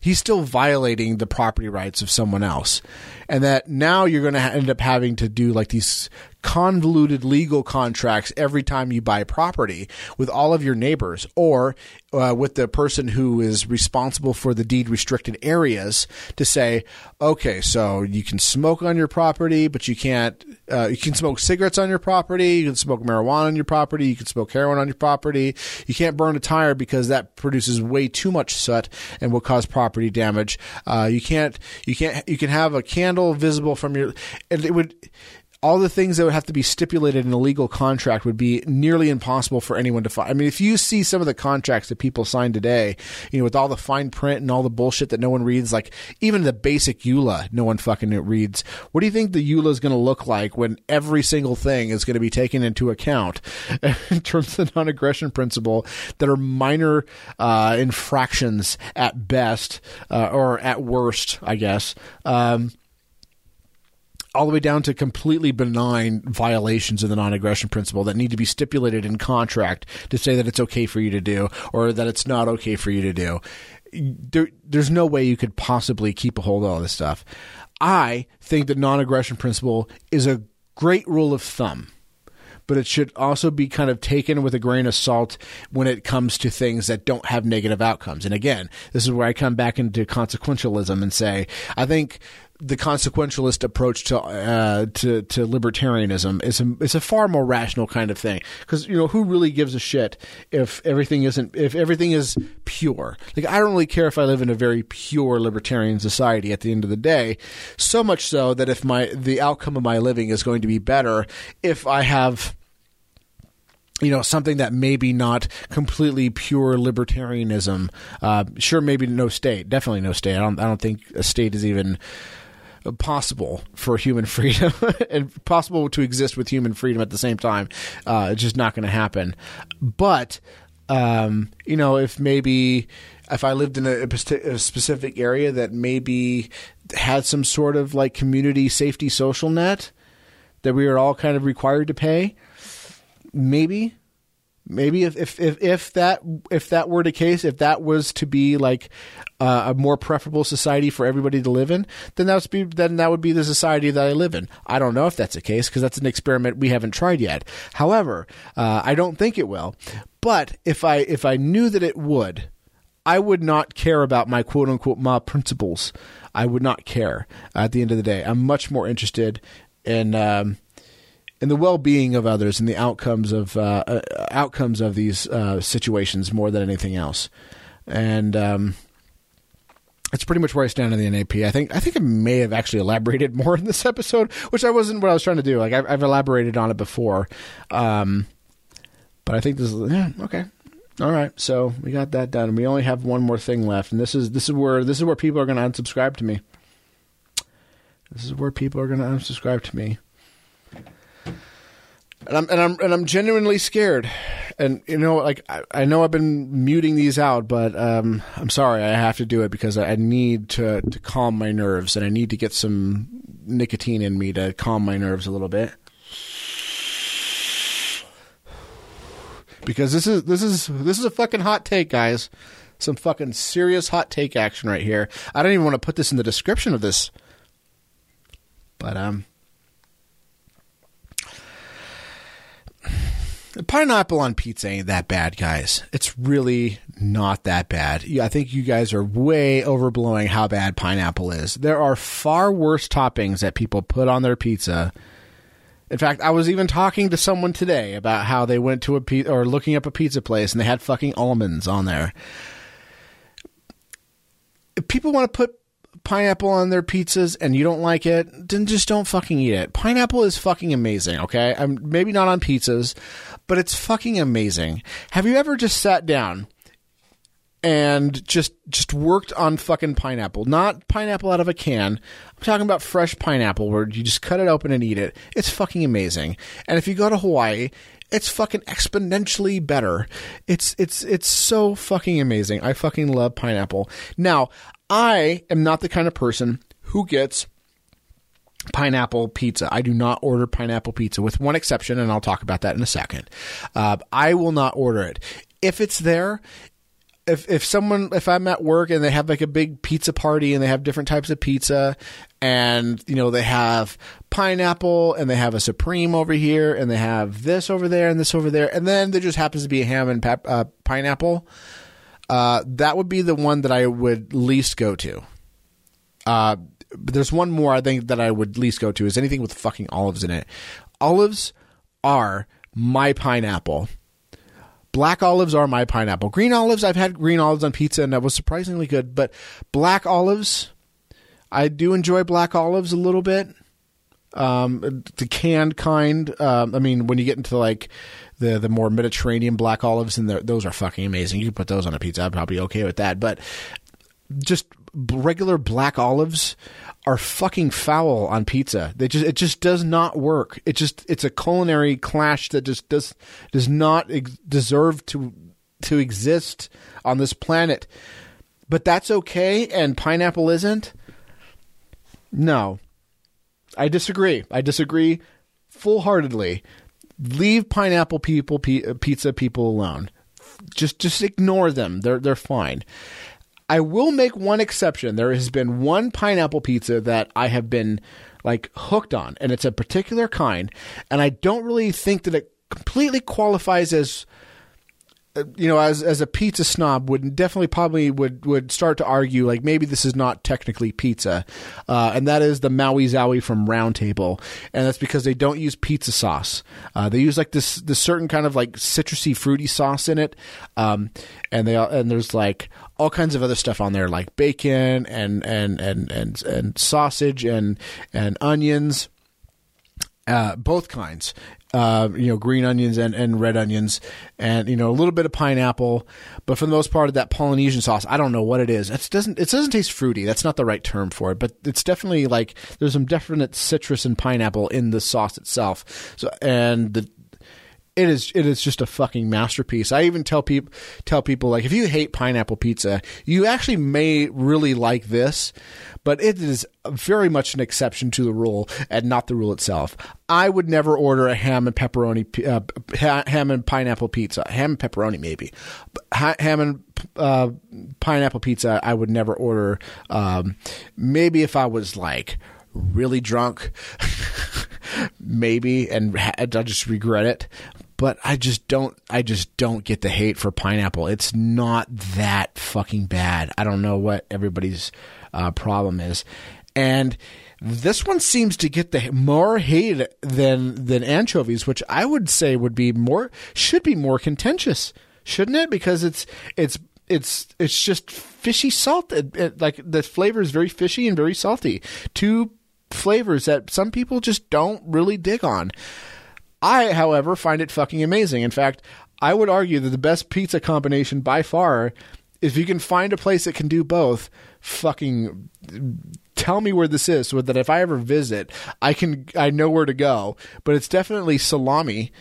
He's still violating the property rights of someone else. And that now you're going to end up having to do like these convoluted legal contracts every time you buy property with all of your neighbors or uh, with the person who is responsible for the deed restricted areas to say, okay, so you can smoke on your property, but you can't, uh, you can smoke cigarettes on your property, you can smoke marijuana on your property, you can smoke heroin on your property, you can't burn a tire because that produces way too much soot and will cause property damage. Uh, you can't, you can't, you can have a candle visible from your, and it would, all the things that would have to be stipulated in a legal contract would be nearly impossible for anyone to find. I mean, if you see some of the contracts that people sign today, you know, with all the fine print and all the bullshit that no one reads, like even the basic EULA, no one fucking reads. What do you think the EULA is going to look like when every single thing is going to be taken into account in terms of the non-aggression principle that are minor uh, infractions at best uh, or at worst, I guess. Um, all the way down to completely benign violations of the non-aggression principle that need to be stipulated in contract to say that it's okay for you to do or that it's not okay for you to do. There, there's no way you could possibly keep a hold of all this stuff. I think the non-aggression principle is a great rule of thumb but it should also be kind of taken with a grain of salt when it comes to things that don't have negative outcomes. And again, this is where I come back into consequentialism and say, I think the consequentialist approach to uh, to to libertarianism is a is a far more rational kind of thing because you know who really gives a shit if everything isn't if everything is pure like I don't really care if I live in a very pure libertarian society at the end of the day so much so that if my the outcome of my living is going to be better if I have you know something that maybe not completely pure libertarianism. Uh, sure, maybe no state. Definitely no state. I don't. I don't think a state is even possible for human freedom and possible to exist with human freedom at the same time. Uh, it's just not going to happen. But um, you know, if maybe if I lived in a, a, specific area that maybe had some sort of like community safety social net that we are all kind of required to pay, maybe maybe if, if if if that if that were the case, if that was to be like uh, a more preferable society for everybody to live in, then that's be then that would be the society that I live in. I don't know if that's the case because that's an experiment we haven't tried yet. However, uh, I don't think it will. But if I if I knew that it would, I would not care about my quote unquote ma principles. I would not care at the end of the day. I'm much more interested in. Um, and the well-being of others and the outcomes of uh, uh, outcomes of these uh, situations more than anything else. And um, that's pretty much where I stand on the NAP. I think I think I may have actually elaborated more in this episode, which I wasn't what I was trying to do. Like I've, I've elaborated on it before, um, but I think this is yeah okay. All right, so we got that done. We only have one more thing left, and this is this is where this is where people are going to unsubscribe to me. This is where people are going to unsubscribe to me and I'm and I'm and I'm genuinely scared. And you know, like I, I know I've been muting these out, but um, I'm sorry, I have to do it because I need to to calm my nerves, and I need to get some nicotine in me to calm my nerves a little bit. Because this is this is this is a fucking hot take, guys. Some fucking serious hot take action right here. I don't even want to put this in the description of this, but um Pineapple on pizza ain't that bad, guys. It's really not that bad. I think you guys are way overblowing how bad pineapple is. There are far worse toppings that people put on their pizza. In fact, I was even talking to someone today about how they went to a pizza or looking up a pizza place and they had fucking almonds on there. People want to put pineapple on their pizzas and you don't like it, then just don't fucking eat it. Pineapple is fucking amazing, okay? I'm maybe not on pizzas, but it's fucking amazing. Have you ever just sat down and just just worked on fucking pineapple? Not pineapple out of a can. I'm talking about fresh pineapple where you just cut it open and eat it. It's fucking amazing. And if you go to Hawaii, it's fucking exponentially better. It's it's it's so fucking amazing. I fucking love pineapple. Now, I am not the kind of person who gets pineapple pizza. I do not order pineapple pizza, with one exception, and I'll talk about that in a second. Uh, I will not order it. If it's there, if if someone if I'm at work and they have like a big pizza party and they have different types of pizza and you know they have pineapple and they have a supreme over here and they have this over there and this over there and then there just happens to be a ham and uh, pineapple uh, that would be the one that I would least go to. Uh, but there's one more I think that I would least go to is anything with fucking olives in it. Olives are my pineapple. Black olives are my pineapple. Green olives, I've had green olives on pizza and that was surprisingly good. But black olives, I do enjoy black olives a little bit. Um, the canned kind. Um, I mean, when you get into like the the more Mediterranean black olives, and those are fucking amazing. You can put those on a pizza. I'd probably be okay with that. But just regular black olives are fucking foul on pizza. They just it just does not work. It just it's a culinary clash that just does does not ex- deserve to to exist on this planet. But that's okay and pineapple isn't? No. I disagree. I disagree full-heartedly. Leave pineapple people uh, pizza people alone. Just just ignore them. They're they're fine. I will make one exception. There has been one pineapple pizza that I have been like hooked on, and it's a particular kind, and I don't really think that it completely qualifies as you know, as as a pizza snob, would definitely probably would would start to argue like maybe this is not technically pizza, uh, and that is the Maui Zowie from Roundtable, and that's because they don't use pizza sauce. Uh, they use like this this certain kind of like citrusy fruity sauce in it, um, and they and there's like all kinds of other stuff on there like bacon and and and and and sausage and and onions. Uh, both kinds, uh, you know, green onions and, and red onions, and you know, a little bit of pineapple. But for the most part, of that Polynesian sauce, I don't know what it is. It doesn't it doesn't taste fruity. That's not the right term for it. But it's definitely like there's some definite citrus and pineapple in the sauce itself. So and the it is it is just a fucking masterpiece. I even tell people tell people like if you hate pineapple pizza, you actually may really like this, but it is very much an exception to the rule and not the rule itself. I would never order a ham and pepperoni uh, ham and pineapple pizza. Ham and pepperoni maybe. ham and uh, pineapple pizza I would never order. Um, maybe if I was like really drunk maybe and I just regret it but I just don't I just don't get the hate for pineapple. It's not that fucking bad. I don't know what everybody's uh, problem is, and this one seems to get the more hate than than anchovies, which I would say would be more should be more contentious, shouldn't it? Because it's it's it's it's just fishy salt. It, it, like the flavor is very fishy and very salty. Two flavors that some people just don't really dig on. I, however, find it fucking amazing. In fact, I would argue that the best pizza combination by far, if you can find a place that can do both, fucking tell me where this is so that if I ever visit, I can I know where to go. But it's definitely salami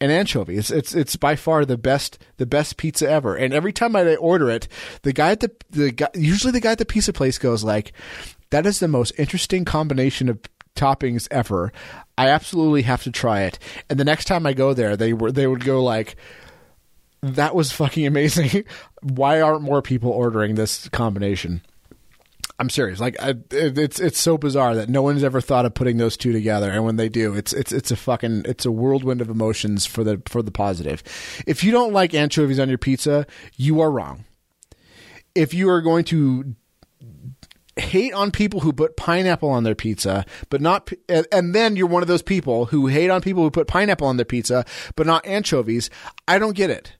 and anchovy. It's it's it's by far the best the best pizza ever. And every time I order it, the guy at the the guy usually the guy at the pizza place goes like, "That is the most interesting combination of toppings ever. I absolutely have to try it. And the next time I go there, they were they would go like, "That was fucking amazing. Why aren't more people ordering this combination?" I'm serious. Like I, it, it's it's so bizarre that no one's ever thought of putting those two together, and when they do, it's it's it's a fucking it's a whirlwind of emotions for the for the positive. If you don't like anchovies on your pizza, you are wrong. If you are going to hate on people who put pineapple on their pizza, but not, and then you're one of those people who hate on people who put pineapple on their pizza, but not anchovies. I don't get it.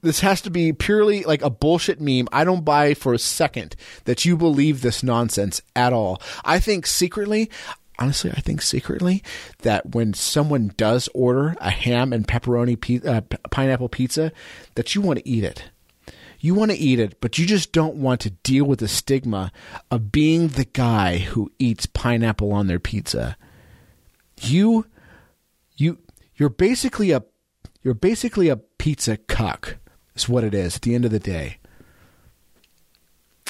This has to be purely like a bullshit meme. I don't buy for a second that you believe this nonsense at all. I think secretly, honestly, I think secretly that when someone does order a ham and pepperoni pe- uh, pineapple pizza, that you want to eat it. You want to eat it, but you just don't want to deal with the stigma of being the guy who eats pineapple on their pizza. You, you, you're basically a, you're basically a pizza cuck is what it is at the end of the day.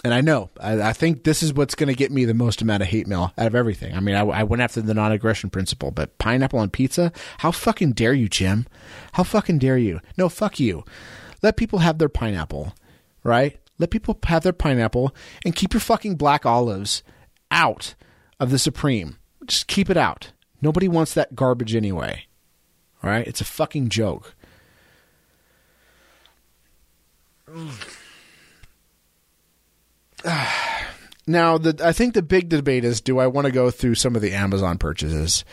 And I know, I, I think this is what's going to get me the most amount of hate mail out of everything. I mean, I, I went after the non aggression principle, but pineapple on pizza? How fucking dare you, Jim? How fucking dare you? No, fuck you. Let people have their pineapple, right? Let people have their pineapple and keep your fucking black olives out of the Supreme. Just keep it out. Nobody wants that garbage anyway. All right? It's a fucking joke. now, the, I think the big debate is: Do I want to go through some of the Amazon purchases?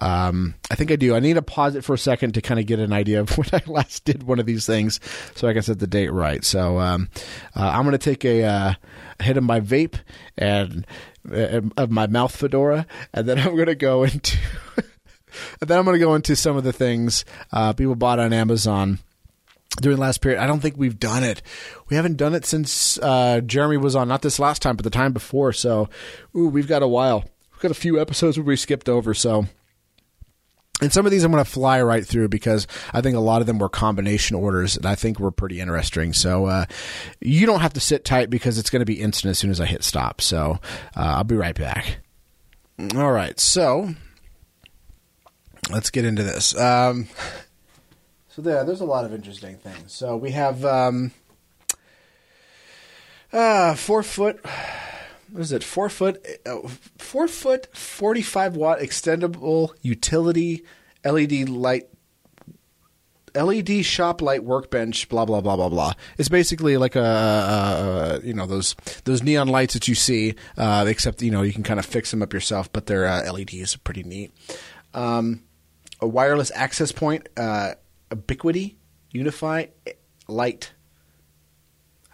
Um, I think I do. I need to pause it for a second to kind of get an idea of when I last did one of these things, so I can set the date right. So um, uh, I'm going to take a, uh, hit of my vape and uh, of my mouth fedora, and then I'm going to go into, and then I'm going to go into some of the things uh, people bought on Amazon during the last period. I don't think we've done it. We haven't done it since uh, Jeremy was on, not this last time, but the time before. So, ooh, we've got a while. We've got a few episodes where we skipped over. So, and some of these I'm going to fly right through because I think a lot of them were combination orders and I think were pretty interesting. So uh, you don't have to sit tight because it's going to be instant as soon as I hit stop. So uh, I'll be right back. All right. So let's get into this. Um, so there, there's a lot of interesting things. So we have um, uh, four foot. What is it? Four foot, uh, four foot, forty five watt extendable utility LED light. LED shop light workbench, blah blah blah blah blah. It's basically like a, you know those those neon lights that you see, uh, except you know you can kind of fix them up yourself, but they're uh, pretty neat. Um, a wireless access point, uh, Ubiquiti, UniFi, Light.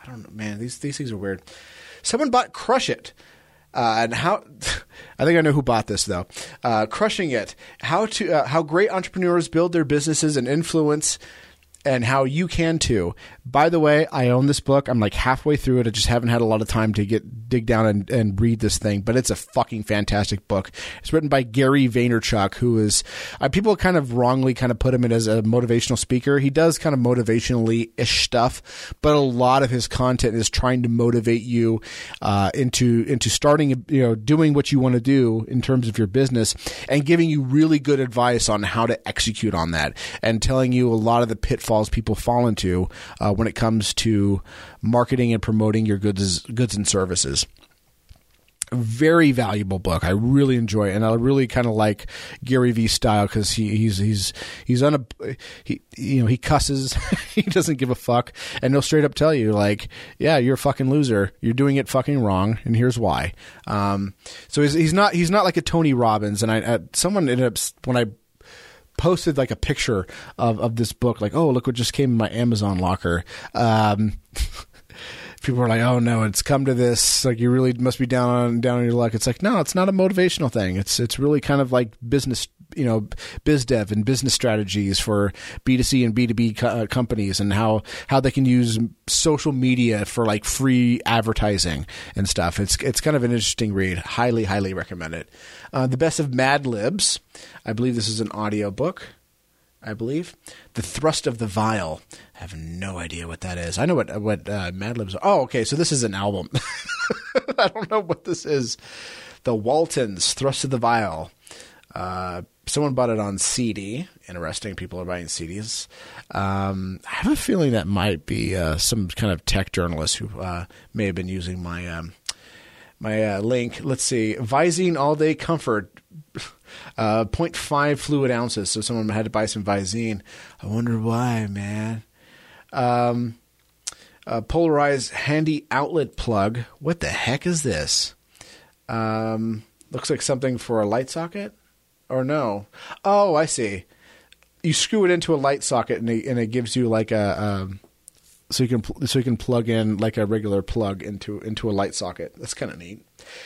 I don't know, man. These these things are weird. Someone bought Crush It. Uh, and how I think I know who bought this though. Uh, crushing it. How to uh, how great entrepreneurs build their businesses and influence and how you can too. By the way, I own this book. I'm like halfway through it. I just haven't had a lot of time to get dig down and, and read this thing, but it's a fucking fantastic book. It's written by Gary Vaynerchuk, who is uh, people kind of wrongly kind of put him in as a motivational speaker. He does kind of motivationally ish stuff, but a lot of his content is trying to motivate you uh, into into starting you know doing what you want to do in terms of your business and giving you really good advice on how to execute on that and telling you a lot of the pitfalls people fall into uh, when it comes to marketing and promoting your goods goods and services very valuable book. I really enjoy it, and I really kind of like Gary Vee style because he, he's he's he's on a he you know he cusses, he doesn't give a fuck, and he'll straight up tell you like, yeah, you're a fucking loser, you're doing it fucking wrong, and here's why. Um, so he's he's not he's not like a Tony Robbins, and I uh, someone ended up when I posted like a picture of, of this book, like, oh, look what just came in my Amazon locker. Um, people are like, "Oh no, it's come to this. Like you really must be down on down on your luck." It's like, no, it's not a motivational thing. It's it's really kind of like business, you know, biz dev and business strategies for B two C and B two B companies, and how how they can use social media for like free advertising and stuff. It's it's kind of an interesting read. Highly highly recommend it. Uh, the best of Mad Libs. I believe this is an audio book. I believe. The Thrust of the Vial. I have no idea what that is. I know what what uh, Mad Libs. Oh, okay. So this is an album. I don't know what this is. The Waltons, Thrust of the Vial. Uh, someone bought it on CD. Interesting. People are buying CDs. Um, I have a feeling that might be uh, some kind of tech journalist who uh, may have been using my um, my uh, link. Let's see, Visine All Day Comfort, uh, 0.5 fluid ounces. So someone had to buy some Visine. I wonder why, man. Um, uh, polarized handy outlet plug. What the heck is this? Um, looks like something for a light socket, or no? Oh, I see. You screw it into a light socket, and it, and it gives you like a. Um, so you can so you can plug in like a regular plug into into a light socket. That's kind of neat.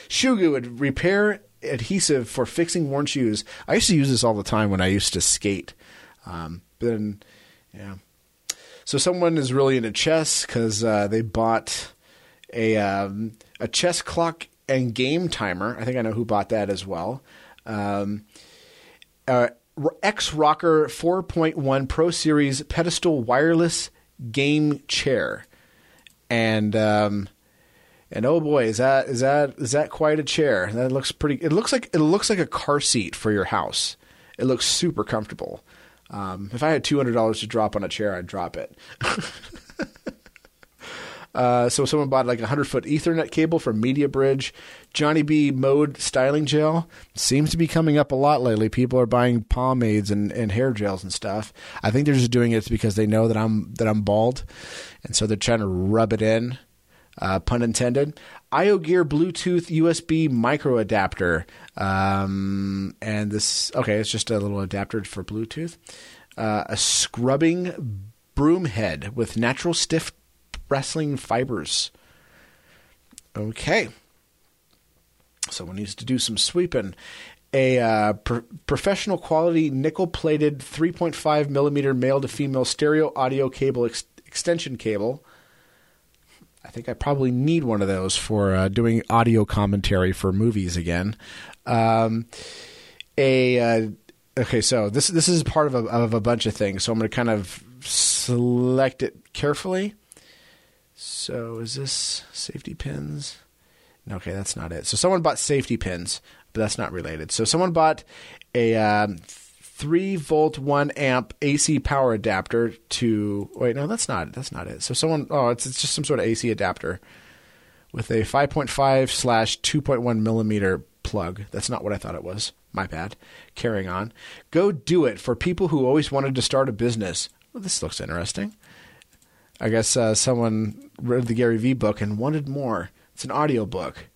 Shoe glue would repair adhesive for fixing worn shoes. I used to use this all the time when I used to skate. Um, then, yeah. So someone is really into chess because uh, they bought a um, a chess clock and game timer. I think I know who bought that as well. Um, uh, X Rocker 4.1 Pro Series pedestal wireless game chair, and um, and oh boy, is that is that is that quite a chair? That looks pretty. It looks like it looks like a car seat for your house. It looks super comfortable. Um, if I had two hundred dollars to drop on a chair, I'd drop it. uh, so someone bought like a hundred foot Ethernet cable from Mediabridge. Johnny B Mode styling gel seems to be coming up a lot lately. People are buying pomades and, and hair gels and stuff. I think they're just doing it because they know that I'm that I'm bald, and so they're trying to rub it in. Uh, pun intended. IoGear Bluetooth USB micro adapter. Um, and this, okay, it's just a little adapter for Bluetooth. Uh, a scrubbing broom head with natural stiff wrestling fibers. Okay. Someone needs to do some sweeping. A uh, pro- professional quality nickel plated 3.5 millimeter male to female stereo audio cable ex- extension cable I think I probably need one of those for uh, doing audio commentary for movies again. Um, a uh, okay, so this this is part of a, of a bunch of things. So I'm going to kind of select it carefully. So is this safety pins? Okay, that's not it. So someone bought safety pins, but that's not related. So someone bought a um, three volt one amp AC power adapter to wait no that's not that's not it. So someone oh it's, it's just some sort of AC adapter with a 5.5 slash 2.1 millimeter plug. That's not what I thought it was. My bad. Carrying on. Go do it for people who always wanted to start a business. Well, this looks interesting. I guess uh, someone read the Gary Vee book and wanted more. It's an audio book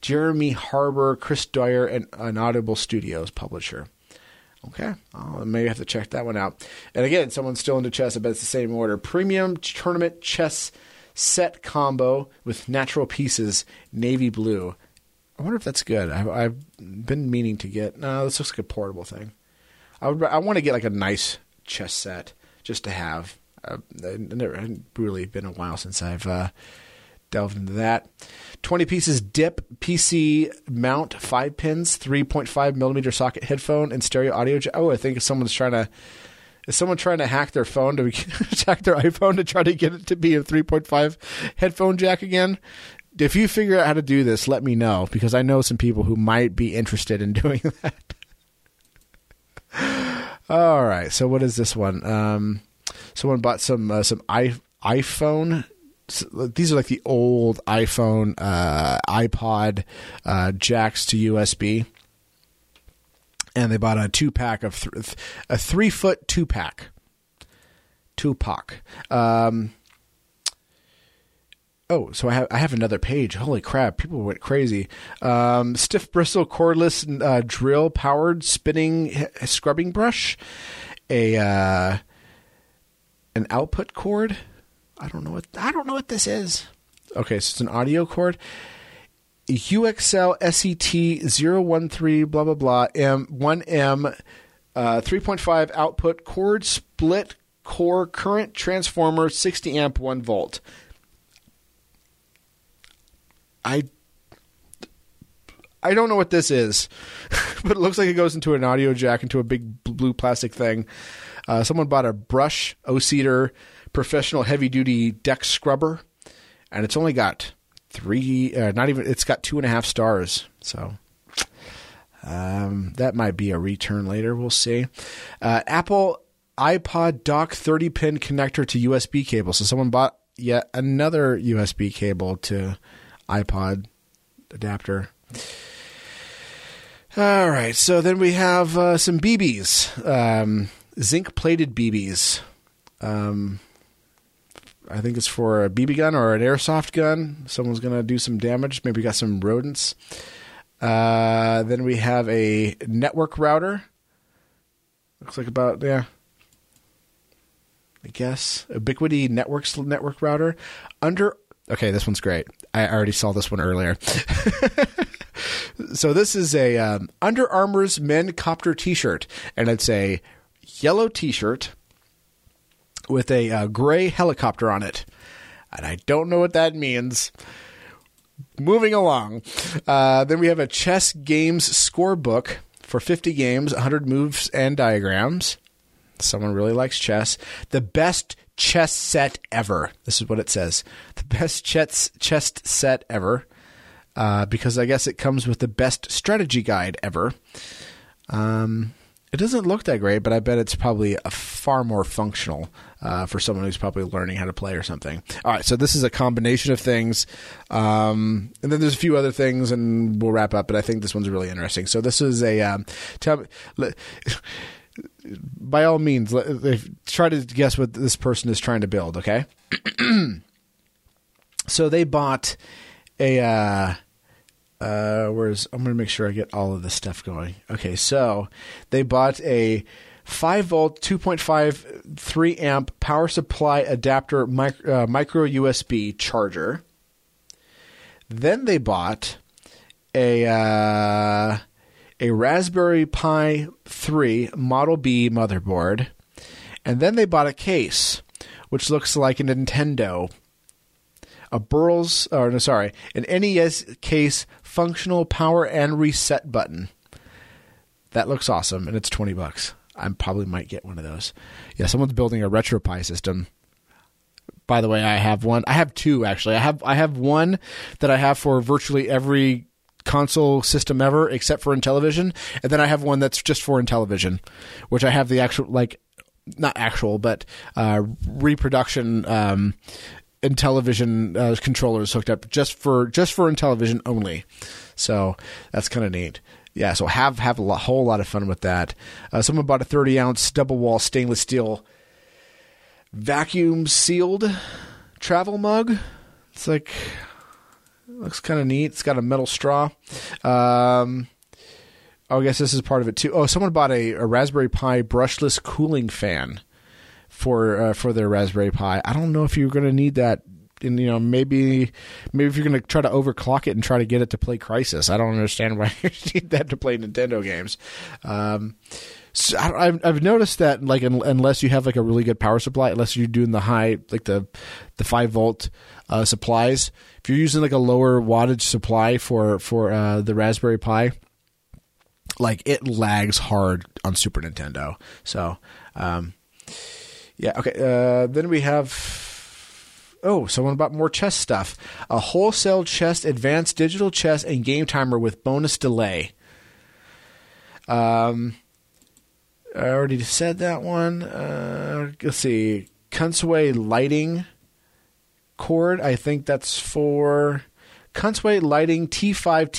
Jeremy Harbour Chris Dwyer and an Audible Studios publisher Okay, I'll maybe have to check that one out. And again, someone's still into chess. I bet it's the same order. Premium tournament chess set combo with natural pieces, navy blue. I wonder if that's good. I've, I've been meaning to get. No, this looks like a portable thing. I would. I want to get like a nice chess set just to have. Uh, never really been a while since I've uh, delved into that. 20 pieces dip PC mount, five pins, 3.5 millimeter socket headphone, and stereo audio. Oh, I think someone's trying to. Is someone trying to hack their phone to hack their iPhone to try to get it to be a 3.5 headphone jack again? If you figure out how to do this, let me know because I know some people who might be interested in doing that. All right, so what is this one? Um, someone bought some uh, some i iPhone these are like the old iPhone, uh, iPod uh, jacks to USB, and they bought a two pack of th- a three foot two pack, two pack. Um, oh, so I have I have another page. Holy crap! People went crazy. Um, stiff bristle cordless uh, drill powered spinning scrubbing brush, a uh, an output cord I don't know what I don't know what this is. Okay, so it's an audio cord. UXL SET 013 blah blah blah M 1M uh, 3.5 output cord split core current transformer 60 amp 1 volt. I I don't know what this is, but it looks like it goes into an audio jack into a big blue plastic thing. Uh, someone bought a brush O-Cedar professional heavy duty deck scrubber, and it's only got three, uh, not even, it's got two and a half stars. So um, that might be a return later. We'll see. Uh, Apple iPod dock 30 pin connector to USB cable. So someone bought yet another USB cable to iPod adapter. All right, so then we have uh, some BBs, um, zinc plated BBs. Um, I think it's for a BB gun or an airsoft gun. Someone's going to do some damage. Maybe got some rodents. Uh, then we have a network router. Looks like about yeah. I guess Ubiquiti Networks network router under. Okay, this one's great. I already saw this one earlier. so this is a um, Under Armour's Men Copter T-shirt, and it's a yellow T-shirt with a uh, gray helicopter on it, and I don't know what that means. Moving along, uh, then we have a chess games scorebook for 50 games, 100 moves and diagrams. Someone really likes chess. The best chess set ever. This is what it says. The best chess chess set ever. Uh, because I guess it comes with the best strategy guide ever. Um, it doesn't look that great, but I bet it's probably a far more functional uh, for someone who's probably learning how to play or something. All right, so this is a combination of things, um, and then there's a few other things, and we'll wrap up. But I think this one's really interesting. So this is a um, tell. By all means, try to guess what this person is trying to build. Okay, so they bought a. Uh, uh, where's I'm going to make sure I get all of this stuff going. Okay, so they bought a 5 volt 2.5 3 amp power supply adapter micro, uh, micro USB charger. Then they bought a uh, a Raspberry Pi 3 Model B motherboard, and then they bought a case which looks like a Nintendo a Burls, or no, sorry, an NES case functional power and reset button. That looks awesome, and it's twenty bucks. I probably might get one of those. Yeah, someone's building a RetroPie system. By the way, I have one. I have two actually. I have I have one that I have for virtually every console system ever except for Intellivision, and then I have one that's just for Intellivision, which I have the actual like not actual but uh, reproduction um, Intellivision uh, controllers hooked up just for just for Intellivision only. So that's kind of neat. Yeah, so have have a lot, whole lot of fun with that. Uh, someone bought a 30 ounce double wall stainless steel vacuum sealed travel mug. It's like looks kind of neat. It's got a metal straw. Um, oh, I guess this is part of it too. Oh, someone bought a, a Raspberry Pi brushless cooling fan for uh, for their Raspberry Pi. I don't know if you're going to need that. And you know, maybe maybe if you're going to try to overclock it and try to get it to play Crysis, I don't understand why you need that to play Nintendo games. Um, so I, have I've noticed that like unless you have like a really good power supply, unless you're doing the high like the the five volt uh, supplies, if you're using like a lower wattage supply for for uh, the Raspberry Pi, like it lags hard on Super Nintendo. So um, yeah. Okay. Uh, then we have. Oh, someone bought more chess stuff. A wholesale chess, advanced digital chess, and game timer with bonus delay. Um, I already said that one. Uh, let's see. Kunsway lighting cord. I think that's for Kunsway lighting T5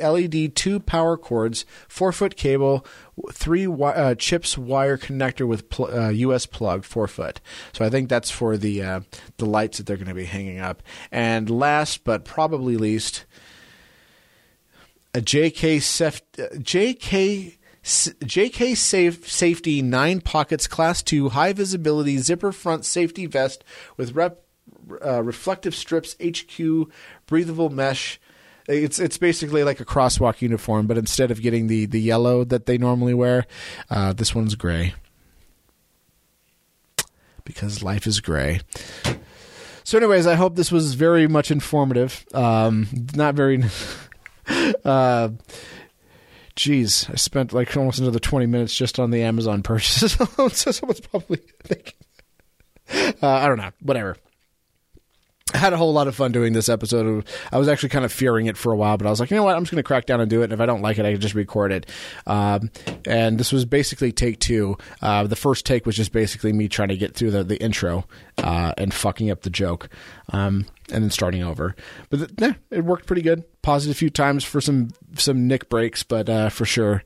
TA LED two power cords, four foot cable, three uh, chips wire connector with pl- uh, US plug, four foot. So I think that's for the uh, the lights that they're going to be hanging up. And last but probably least, a JK Sef- JK. JK Safe Safety 9 Pockets Class 2 High Visibility Zipper Front Safety Vest with rep, uh, reflective strips, HQ, breathable mesh, it's it's basically like a crosswalk uniform, but instead of getting the the yellow that they normally wear, uh, this one's gray because life is gray. So, anyways, I hope this was very much informative. Um, not very. uh, Jeez, I spent like almost another twenty minutes just on the Amazon purchase. so someone's probably thinking, uh, I don't know, whatever. I had a whole lot of fun doing this episode. I was actually kind of fearing it for a while, but I was like, you know what? I'm just going to crack down and do it. And if I don't like it, I can just record it. Um, and this was basically take two. Uh, the first take was just basically me trying to get through the, the intro uh, and fucking up the joke. Um, and then starting over. But th- yeah, it worked pretty good. Paused it a few times for some some nick breaks, but uh, for sure.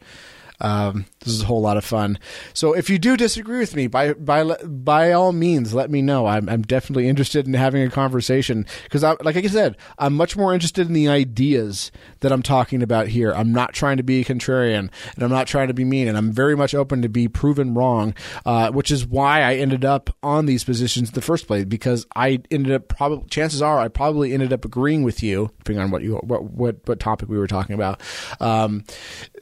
Um, this is a whole lot of fun. So if you do disagree with me, by by by all means, let me know. I'm, I'm definitely interested in having a conversation because, like I said, I'm much more interested in the ideas that I'm talking about here. I'm not trying to be a contrarian, and I'm not trying to be mean, and I'm very much open to be proven wrong. Uh, which is why I ended up on these positions in the first place because I ended up probably chances are I probably ended up agreeing with you, depending on what you what what, what topic we were talking about. Um,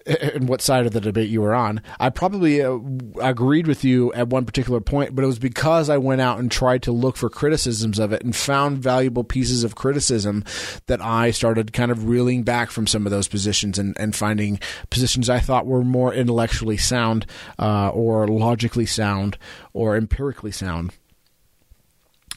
and what side of the debate you were on. I probably uh, agreed with you at one particular point, but it was because I went out and tried to look for criticisms of it and found valuable pieces of criticism that I started kind of reeling back from some of those positions and, and finding positions I thought were more intellectually sound uh, or logically sound or empirically sound.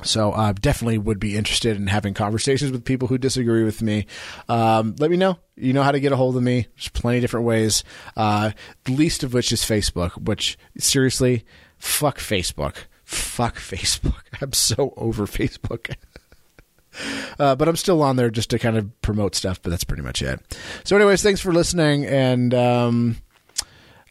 So uh, definitely would be interested in having conversations with people who disagree with me. Um, let me know. You know how to get a hold of me. There's plenty of different ways. Uh, the least of which is Facebook. Which seriously, fuck Facebook. Fuck Facebook. I'm so over Facebook. Uh, but I'm still on there just to kind of promote stuff, but that's pretty much it. So, anyways, thanks for listening, and um,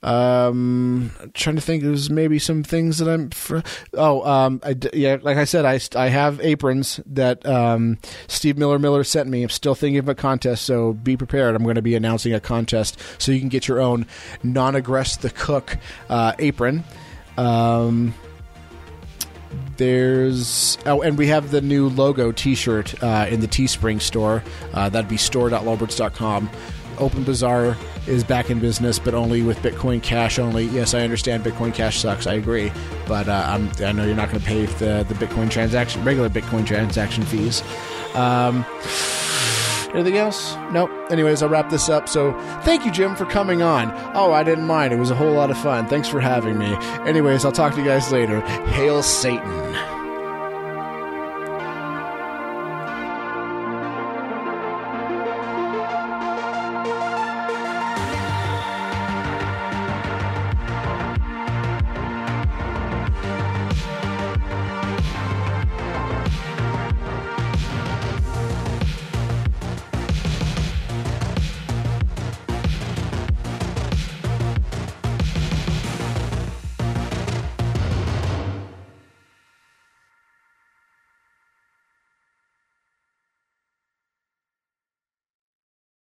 um, trying to think. There's maybe some things that I'm. Fr- oh, um, I yeah, like I said, I I have aprons that um, Steve Miller Miller sent me. I'm still thinking of a contest, so be prepared. I'm going to be announcing a contest so you can get your own non-aggress the cook uh, apron. Um, there's oh, and we have the new logo T-shirt uh, in the Teespring store. Uh, that'd be store.lulberts.com. Open Bazaar is back in business, but only with Bitcoin Cash only. Yes, I understand Bitcoin Cash sucks. I agree, but uh, I know you're not going to pay the the Bitcoin transaction regular Bitcoin transaction fees. Um, anything else? Nope. Anyways, I'll wrap this up. So thank you, Jim, for coming on. Oh, I didn't mind. It was a whole lot of fun. Thanks for having me. Anyways, I'll talk to you guys later. Hail Satan.